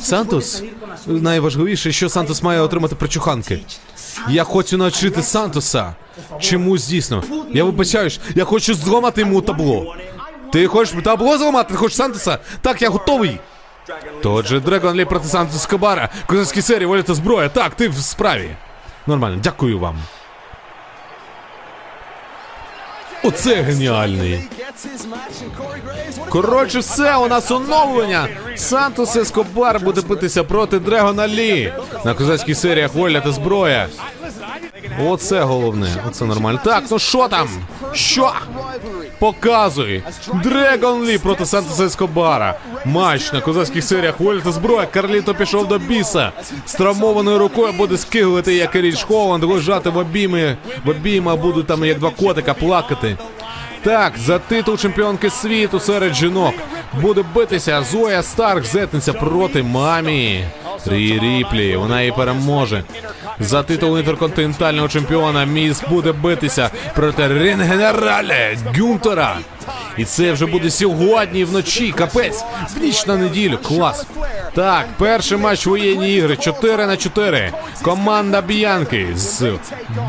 Сантос, найважливіше, що Сантос має отримати причуханки. Я хочу навчити Сантоса. Чомусь дійсно. Я вибачаюсь, я хочу зламати йому табло. Ти хочеш табло зламати? Ти хочеш Сантоса? Так, я готовий. Тож Дрегон Лі проти Сантоса Кабара. Козацькі серії, воля та зброя. Так, ти в справі. Нормально, дякую вам. Оце геніальний. Коротше, все, у нас оновлення. Сантос Ескобар буде битися проти Дрегона Лі. На козацьких серіях воля та зброя. Оце головне, оце нормально. Так, ну що там? Що? Показуй. Дрегон Лі проти Сантоса Ескобара. Матч на козацьких серіях воля та зброя. Карліто пішов до біса. З травмованою рукою буде скиглити, як і Річ Холланд, лежати в обійми. В обійма будуть там як два котика плакати. Так, за титул чемпіонки світу серед жінок буде битися Зоя Старк зетниця проти мамі. Рі Ріплі, вона її переможе. За титул інтерконтинентального чемпіона Міс буде битися проти Ring General а Гюнтера. І це вже буде сьогодні вночі. Капець, в ніч на неділю. Клас. Так, перший матч воєнні ігри 4 на 4. Команда Б'янки з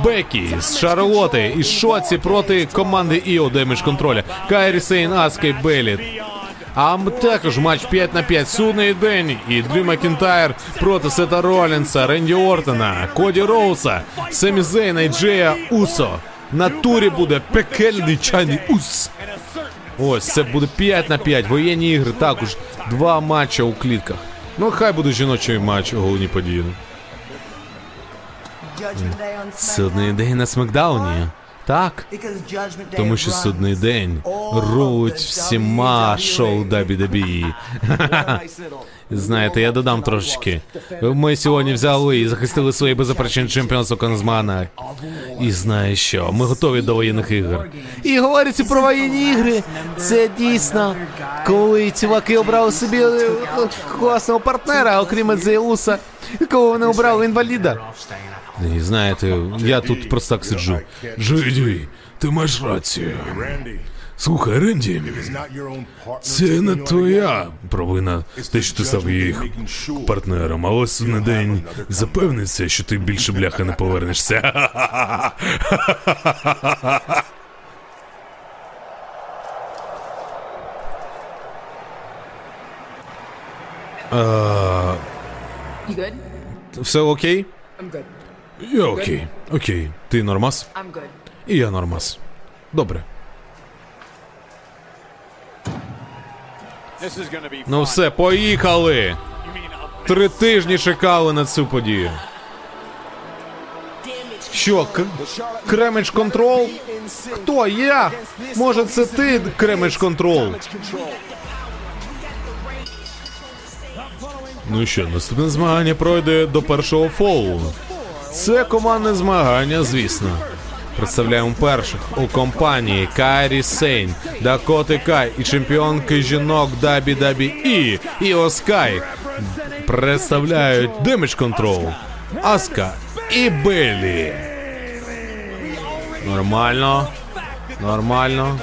Бекі, з Шарлоти і Шоці проти команди Іо Damage Control я. Кайрі Сейн, Аска і Бейлі. А також матч 5 на 5. Судний день. І Дрю Макінтайр проти Сета Ролінса, Ренді Ортона, Коді Роудса, Семі Зейна і Джея Усо. На турі буде пекельний чайний ус. Ось це буде 5 на 5. Воєнні ігри також. Два матча у клітках. Ну, хай буде жіночий матч у головній події. Судний день на Смакдауні. Так. Тому що судний день рулить всіма шоу WWE. Знаєте, я додам трошечки. Ми сьогодні взяли і захистили свої беззаперечні чемпіонство Конзмана. І знаєш що, ми готові до воєнних ігор. І говорячи про воєнні ігри, це дійсно, коли чуваки обрали собі е, класного партнера, окрім Зеуса, кого вони обрали інваліда. І знаєте, я тут просто так сиджу. Джейді, ти маєш рацію. Слухай, Ренді, це не твоя провина, те, що ти став їх партнером, але судний день запевниться, що ти більше бляха не повернешся. Все окей? Я окей. Окей. Ти нормас?
I'm good.
І я нормас. Добре.
This is gonna be
Ну все, поїхали! Три тижні чекали на цю подію. Що, к- Кремедж Control? Хто? Я? Може це ти, Кремедж Control? Ну що, наступне змагання пройде до першого фолу. Це командне змагання, звісно. Представляємо перших у компанії Кайрі Сейн, Дакоти Кай і чемпіонки жінок Дабі Дабі І і Оскай представляють Damage Control, Аска і Беллі. Нормально. Нормально.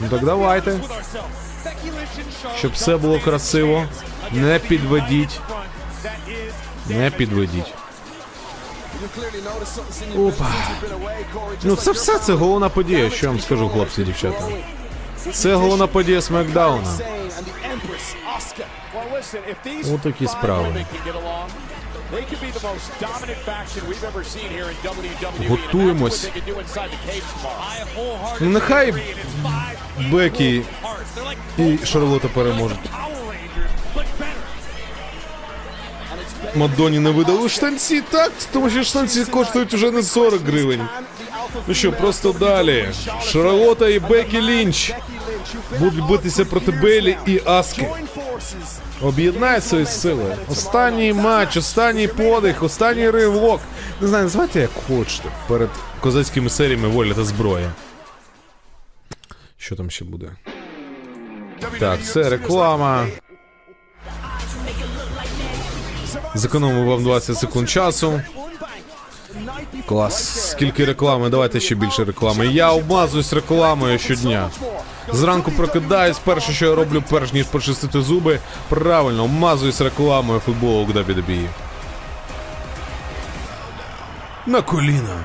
Ну так давайте. Щоб все було красиво. Не підведіть. Не підведіть. Опа. Ну це все це головна подія, що я вам скажу, хлопці дівчата. Це головна подія Смакдауна.
Ось
такі справи. Готуємось. Ну нехай Бекі і Шарлота переможуть. Мадоні не видали штанці, так? Тому що штанці коштують уже не 40 гривень. Ну що, просто далі. Шарлота і Бекі Лінч будуть битися проти Белі і Аски. Об'єднай свої сили. Останній матч, останній подих, останній ривок. Не знаю, називайте як хочете. Перед козацькими серіями воля та зброя. Що там ще буде? Так, це реклама. Зекономив вам 20 секунд часу. Клас. Скільки реклами? Давайте ще більше реклами. Я обмазуюсь рекламою щодня. Зранку прокидаюсь, перше, що я роблю, перш ніж почистити зуби, правильно, обмазуюсь рекламою футболу в WWE. На коліна.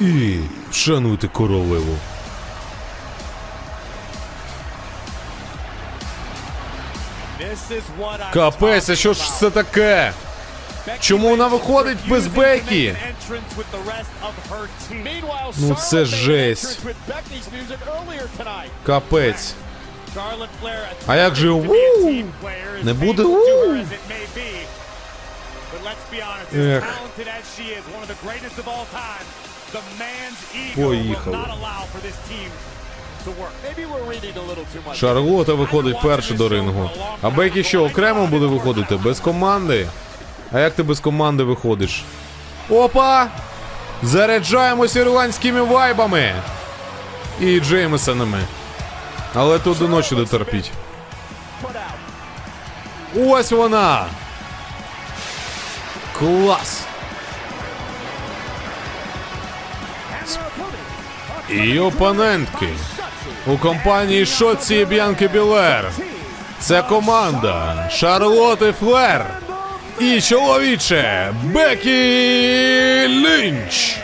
І вшануйте королеву. Капець, а що ж це таке? Чому вона виходить без Бекі? Ну це жесть. Капець. А як же у? Не буде у? Ех. Поїхали. Шарлота виходить перше до рингу. А Бекі що, окремо буде виходити? Без команди? А як ти без команди виходиш? Опа! Заряджаємось ірландськими вайбами! І Джеймесонами. Але тут до ночі дотерпіть. Ось вона! Клас! І опонентки у компанії Шоці Б'янки Білер. Це команда Шарлоти Флер і чоловіче Бекі Лінч.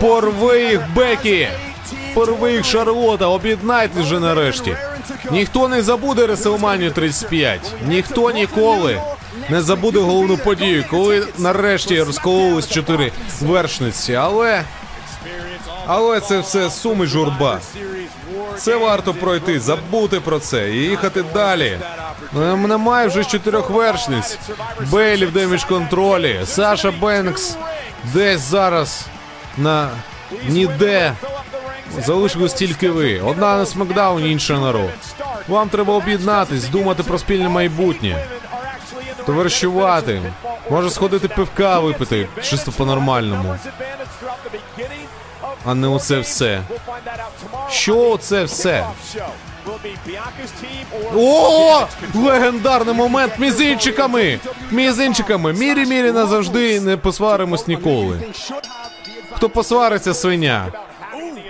Порви їх, Бекі! Порви їх, Шарлота, об'єднайтесь вже нарешті. Ніхто не забуде Реселманію 35. Ніхто ніколи не забуде головну подію, коли нарешті розкололись чотири вершниці. Але. Але це все сум і журба. Це варто пройти, забути про це і їхати далі. Ну, Немає вже чотирьох вершниць. Бейлі в демідж контролі, Саша Бенкс десь зараз на ніде. Залишилось тільки ви. Одна на смакдауні, інша на Ро. Вам треба об'єднатись, думати про спільне майбутнє, товаришувати. Може сходити пивка випити, чисто по-нормальному. А не оце все. Що це все? О! Легендарний момент мізинчиками! Мізинчиками! Мірі мірі назавжди не посваримось ніколи. Хто посвариться, свиня.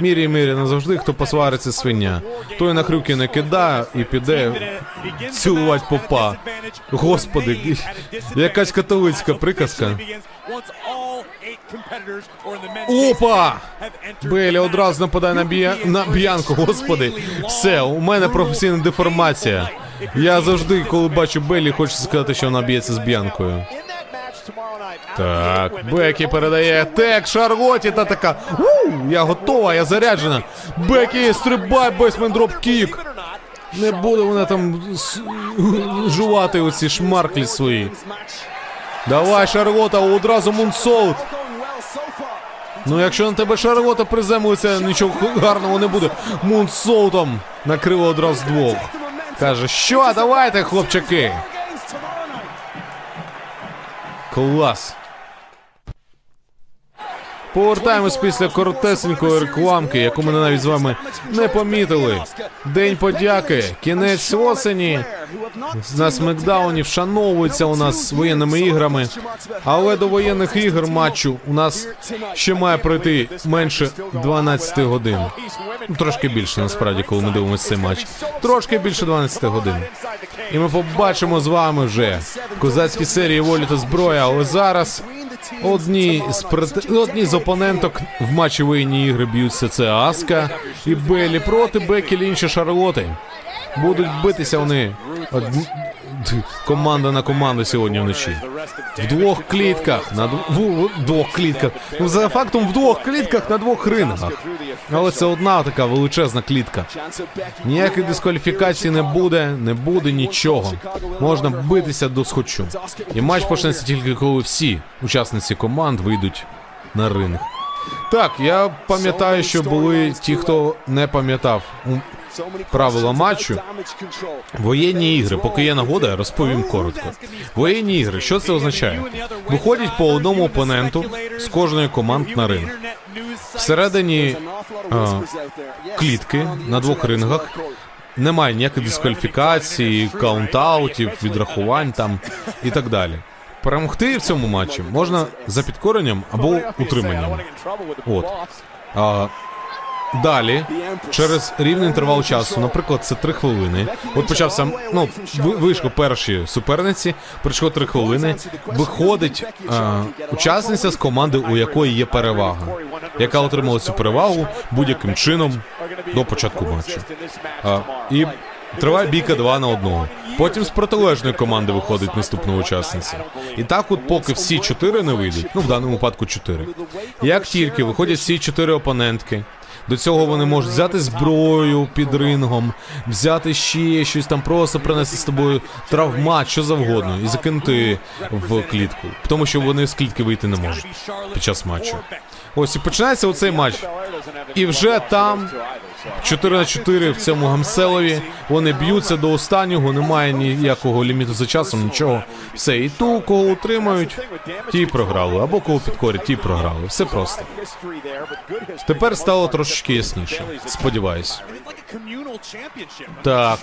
Мірі мірі назавжди, хто посвариться, свиня. Той на крюки не кидає і піде цілувати попа. Господи, якась католицька приказка. Опа! Белі одразу нападає на, бія... на б'янку, господи. Все, у мене професійна деформація. Я завжди, коли бачу Белі, хочу сказати, що вона б'ється з Б'янкою. Так, Бекі передає tag Шарлоті та така. У, я готова, я заряджена. Бекі, стрибай, basement dropkick. Не буде вона там жувати оці шмарклі свої. Давай, Шарлота, одразу moonsault. Ну, якщо на тебе Шарлота приземлиться, нічого гарного не буде. Мунсолтом. накрила одразу двох. Каже, що, давайте, хлопчаки. Клас. Повертаємось після коротесенької рекламки, яку ми навіть з вами не помітили. День подяки, кінець осені. На смакдауні вшановується у нас воєнними іграми. Але до воєнних ігор матчу у нас ще має пройти менше 12 годин. Ну, трошки більше насправді, коли ми дивимося цей матч. Трошки більше 12 годин. І ми побачимо з вами вже козацькі серії волі та зброя. Але зараз одні з прет... одні з опоненток в матчі воєнні ігри б'ються. Це Аска і Белі проти Бекі інші Шарлоти. Будуть битися вони команда на команду сьогодні вночі. В двох клітках на дв... в... двох клітках. Ну, за фактом в двох клітках на двох рингах. Але це одна така величезна клітка. Ніякої дискваліфікації не буде, не буде нічого. Можна битися до схочу. І матч почнеться тільки коли всі учасниці команд вийдуть на ринг. Так, я пам'ятаю, що були ті, хто не пам'ятав правила матчу. Воєнні ігри, поки є нагода, я розповім коротко. Воєнні ігри, що це означає? Виходять по одному опоненту з кожної команд на ринг. Всередині а, клітки на двох рингах немає ніяких дискваліфікацій, countout ів, відрахувань там і так далі. Перемогти в цьому матчі можна за підкоренням або утриманням. От. А, далі, через рівний інтервал часу, наприклад, це 3 хвилини. От почався, ну, вийшло перші суперниці, пройшло 3 хвилини. Виходить а, учасниця з команди, у якої є перевага, яка отримала цю перевагу будь-яким чином до початку матчу. А, і триває бійка 2 на 1. Потім з протилежної команди виходить наступна учасниця. І так, от поки всі чотири не вийдуть, ну в даному випадку чотири. Як тільки виходять всі чотири опонентки, до цього вони можуть взяти зброю під рингом, взяти ще щось там, просто принести з тобою травмат, що завгодно, і закинути в клітку. Тому що вони з клітки вийти не можуть під час матчу. Ось і починається оцей матч. І вже там 4 на 4 в цьому гамселові. Вони б'ються до останнього, немає ніякого ліміту за часом, нічого. Все, і ту, кого утримають, ті програли, або кого підкорять, ті програли. Все просто. Тепер стало трошечки ясніше. Сподіваюсь. Так.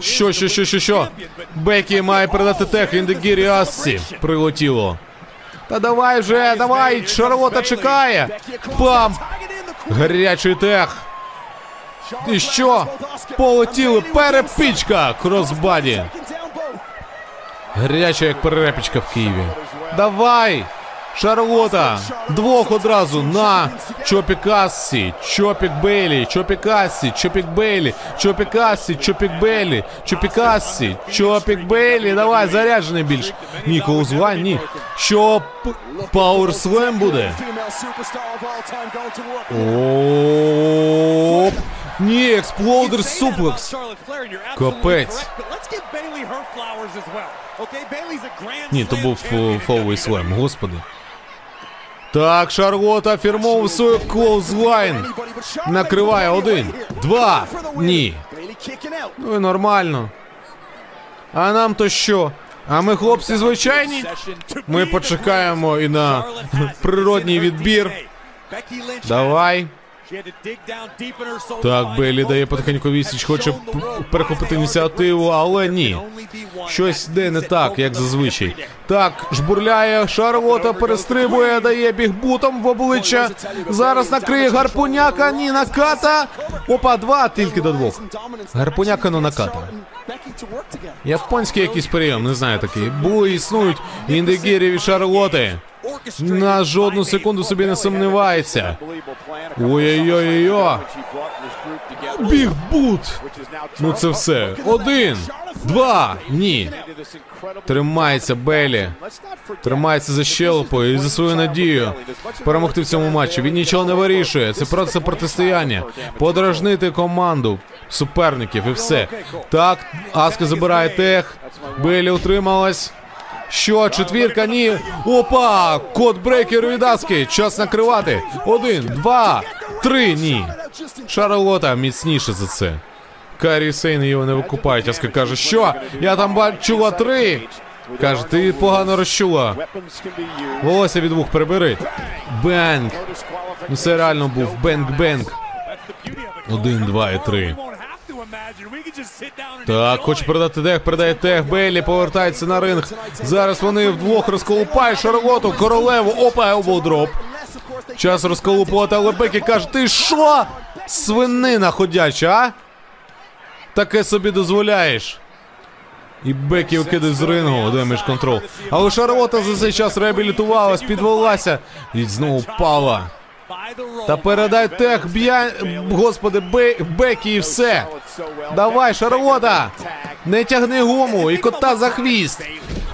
Що, що, що, що, що? Бекі має передати тех Індегірі Ассі. Прилетіло. Та давай вже, давай, Шарлота чекає. Пам! Гарячий тех. І що? Полетіли перепічка crossbody. Гаряча, як перепічка в Києві. Давай! Шарлота! Двох одразу на Чопік Асці, Чопік Бейлі, Чопік Асці, Чопік Бейлі, Чопік Асці, Чопік Бейлі, Чопік Асці, Чопік Бейлі. Давай, заряджений більш. Ні, Clothesline, ні. Що Powerslam буде? Оп. Ні, exploder suplex. Капець. Ні, то був fa- fallaway slam, господи. Так, Шарлота фірмовує свою clothesline. Накриває один, два. Ні. Ну і нормально. А нам то що? А ми хлопці звичайні? Ми почекаємо і на природній відбір. Давай. Так, Бейлі дає потихеньку вісіч, хоче перехопити ініціативу, але ні. Щось йде не так, як зазвичай. Так, жбурляє, Шарлота перестрибує, дає бігбутом в обличчя. Зараз накриє гарпуняка, ні, наката. Опа, два тільки до двох. Гарпуняка, ну наката. Японський якийсь прийом, не знаю такий. Були існують індегірі від Шарлоти. На жодну секунду собі не сумнівається. Ой-ой-ой-ой. Бігбут! Ну це все. Один, два, ні. Тримається Белі. Тримається за щелепою і за свою надію перемогти в цьому матчі. Він нічого не вирішує. Це просто протистояння. Подражнити команду суперників і все. Так, Аска забирає tag. Белі утрималась. Що, четвірка, ні. Опа! Codebreaker від Аски. Час накривати. Один, два, три, ні. Шарлота міцніше за це. Кайрі Сейн його не викупають. Аска каже, що? Я там бачила три. Каже, ти погано розчула. Волосся від вух прибери. Bang. Ну це реально був bang-bang. Один, два і три. Так, хоче передати tag, передає tag, Бейлі повертається на ринг. Зараз вони вдвох розколупають Шарлоту, королеву, опа, elbow drop. Час розколупувати, але Бекі каже, ти що? Свинина ходяча, а? Таке собі дозволяєш. І Бекі викидає з рингу, Damage Control. Але Шарлота за цей час реабілітувалась, підвелася і знову впала. Та передай tag, б'я... Господи, Бе... Бекі і все. Давай, Шарлота! Не тягни гуму і кота за хвіст.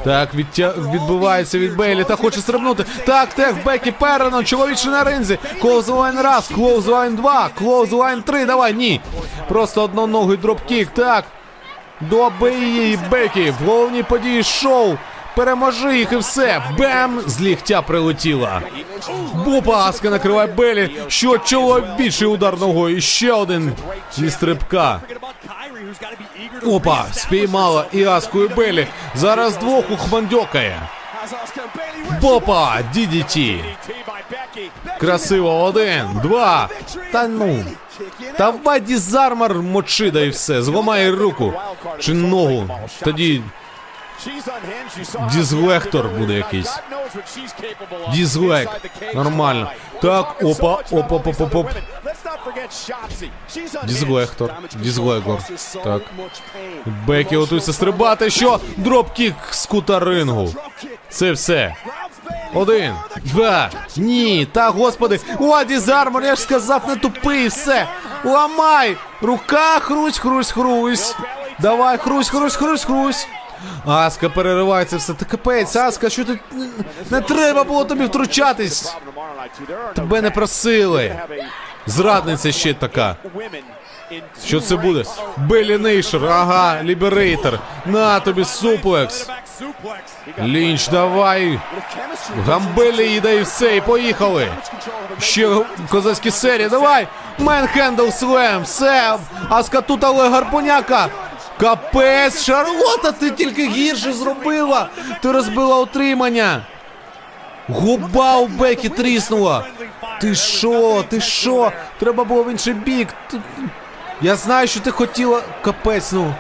Так, відтя... відбивається від Бейлі та хоче стрибнути. Так, tag, Бекі, перено, чоловіче на ринзі. Clothesline раз, clothesline два, clothesline три, давай, ні. Просто одноногий dropkick, так. Добий її, Бекі, в головній події шоу. Переможи їх і все. Бем! З ліхтя прилетіла. Бупа Аска накриває Белі. Що чоловічий удар ногою. І ще один зі стрибка. Опа, спіймала і Аску і Белі. Зараз двох ухмандьокає. Бопа, DDT. Красиво, один, два. Та ну. Давай дізармор мочи, да і все. Зламай руку. Чи ногу. Тоді
Дізлектор буде якийсь.
Дізлек. Нормально. Так, опа, опа, оп, оп, оп.
Дізлектор. Дізлегор. Так.
Бекі готується стрибати. Що? Дропкік з кута рингу. Це все. Один, два. Ні, та господи. О, дізармор, я ж сказав, не тупий, все. Ламай! Рука, хрусь, хрусь, хрусь. Давай, хрусь, хрусь, хрусь, хрусь. Аска переривається все. Ти капець, Аска, що ти. Не треба було тобі втручатись. Тебе не просили. Зрадниця ще така. Що це буде? Белі Нейшер, ага, Ліберейтор. На тобі суплекс. Лінч, давай. Гамбелі їда і все, і поїхали. Ще козацькі серії, давай. Менхендл слем, все. Аска тут, але гарпуняка. Капець, Шарлота, ти тільки гірше зробила. Ти розбила утримання. Губа у Бекі тріснула. Ти що? Ти що? Треба було в інший бік. Я знаю, що ти хотіла. Капець, ну.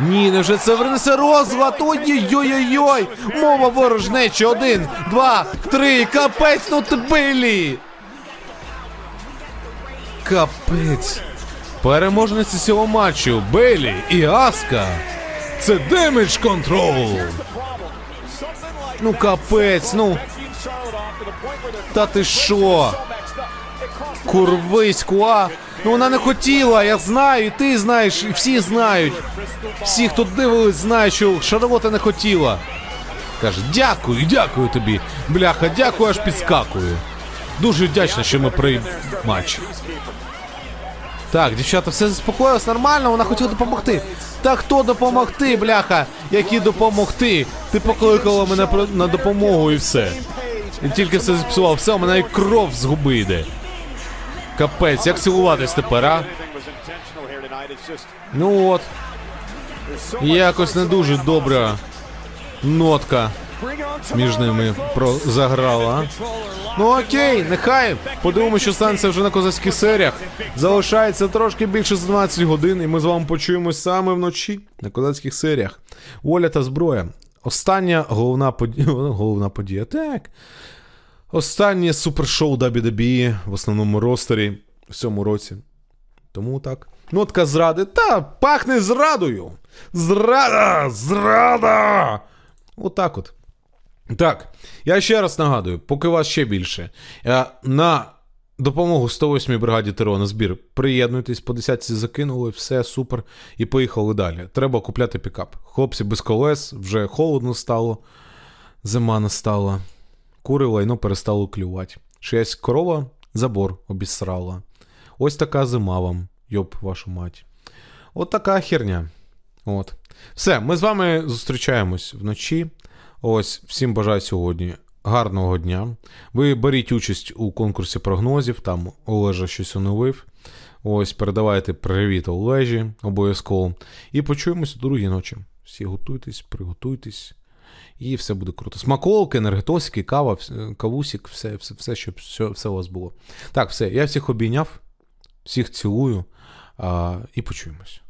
Ні, невже це принесе розлад? Ой-ой-ой-ой! Мова ворожнечі. Один, два, три. Капець, ну ти Бейлі. Капець. Переможниці цього матчу Бейлі і Аска. Це Damage Control. Ну капець, ну. Та ти що? Курвиську, а? Ну вона не хотіла, я знаю, і ти знаєш, і всі знають. Всі, хто дивились, знають, що Шарлота не хотіла. Каже, дякую, дякую тобі. Бляха, дякую, аж підскакую. Дуже вдячна, що ми при матч. Так, дівчата, все заспокоїлось нормально, вона хотіла допомогти. Та хто допомогти, бляха? Які допомогти? Ти покликала мене на допомогу і все. І тільки все зіпсував. Все, у мене і кров з губи йде. Капець, як цілуватись тепер, а? Ну от. Якось не дуже добра нотка між ними заграла. Ну окей, нехай. Подивимося, що станеться вже на козацьких серіях. Залишається трошки більше за 12 годин, і ми з вами почуємось саме вночі на козацьких серіях. Воля та зброя. Остання головна подія. Головна подія. Так. Останнє супершоу WWE в основному ростері в цьому році. Тому так. Нотка зради. Та пахне зрадою. Зрада! Зрада! Отак от. Так, я ще раз нагадую, поки вас ще більше. е, На допомогу 108-й бригаді ТРО на збір. Приєднуйтесь, по десятці закинули, все супер. І поїхали далі. Треба купляти пікап. Хлопці без колес, вже холодно стало, зима настала. Кури лайно перестало клювати. Чиясь корова забор обісрала. Ось така зима вам, йоб вашу мать. От така херня. От. Все, ми з вами зустрічаємось вночі. Ось, всім бажаю сьогодні гарного дня. Ви беріть участь у конкурсі прогнозів, там Олежа щось оновив. Ось, передавайте привіт Олежі обов'язково. І почуємося у другій ночі. Всі готуйтесь, приготуйтесь. І все буде круто. Смаколки, енергетосики, кава, кавусік, все, все, все, щоб все, все у вас було. Так, все, я всіх обійняв, всіх цілую а, і почуємось.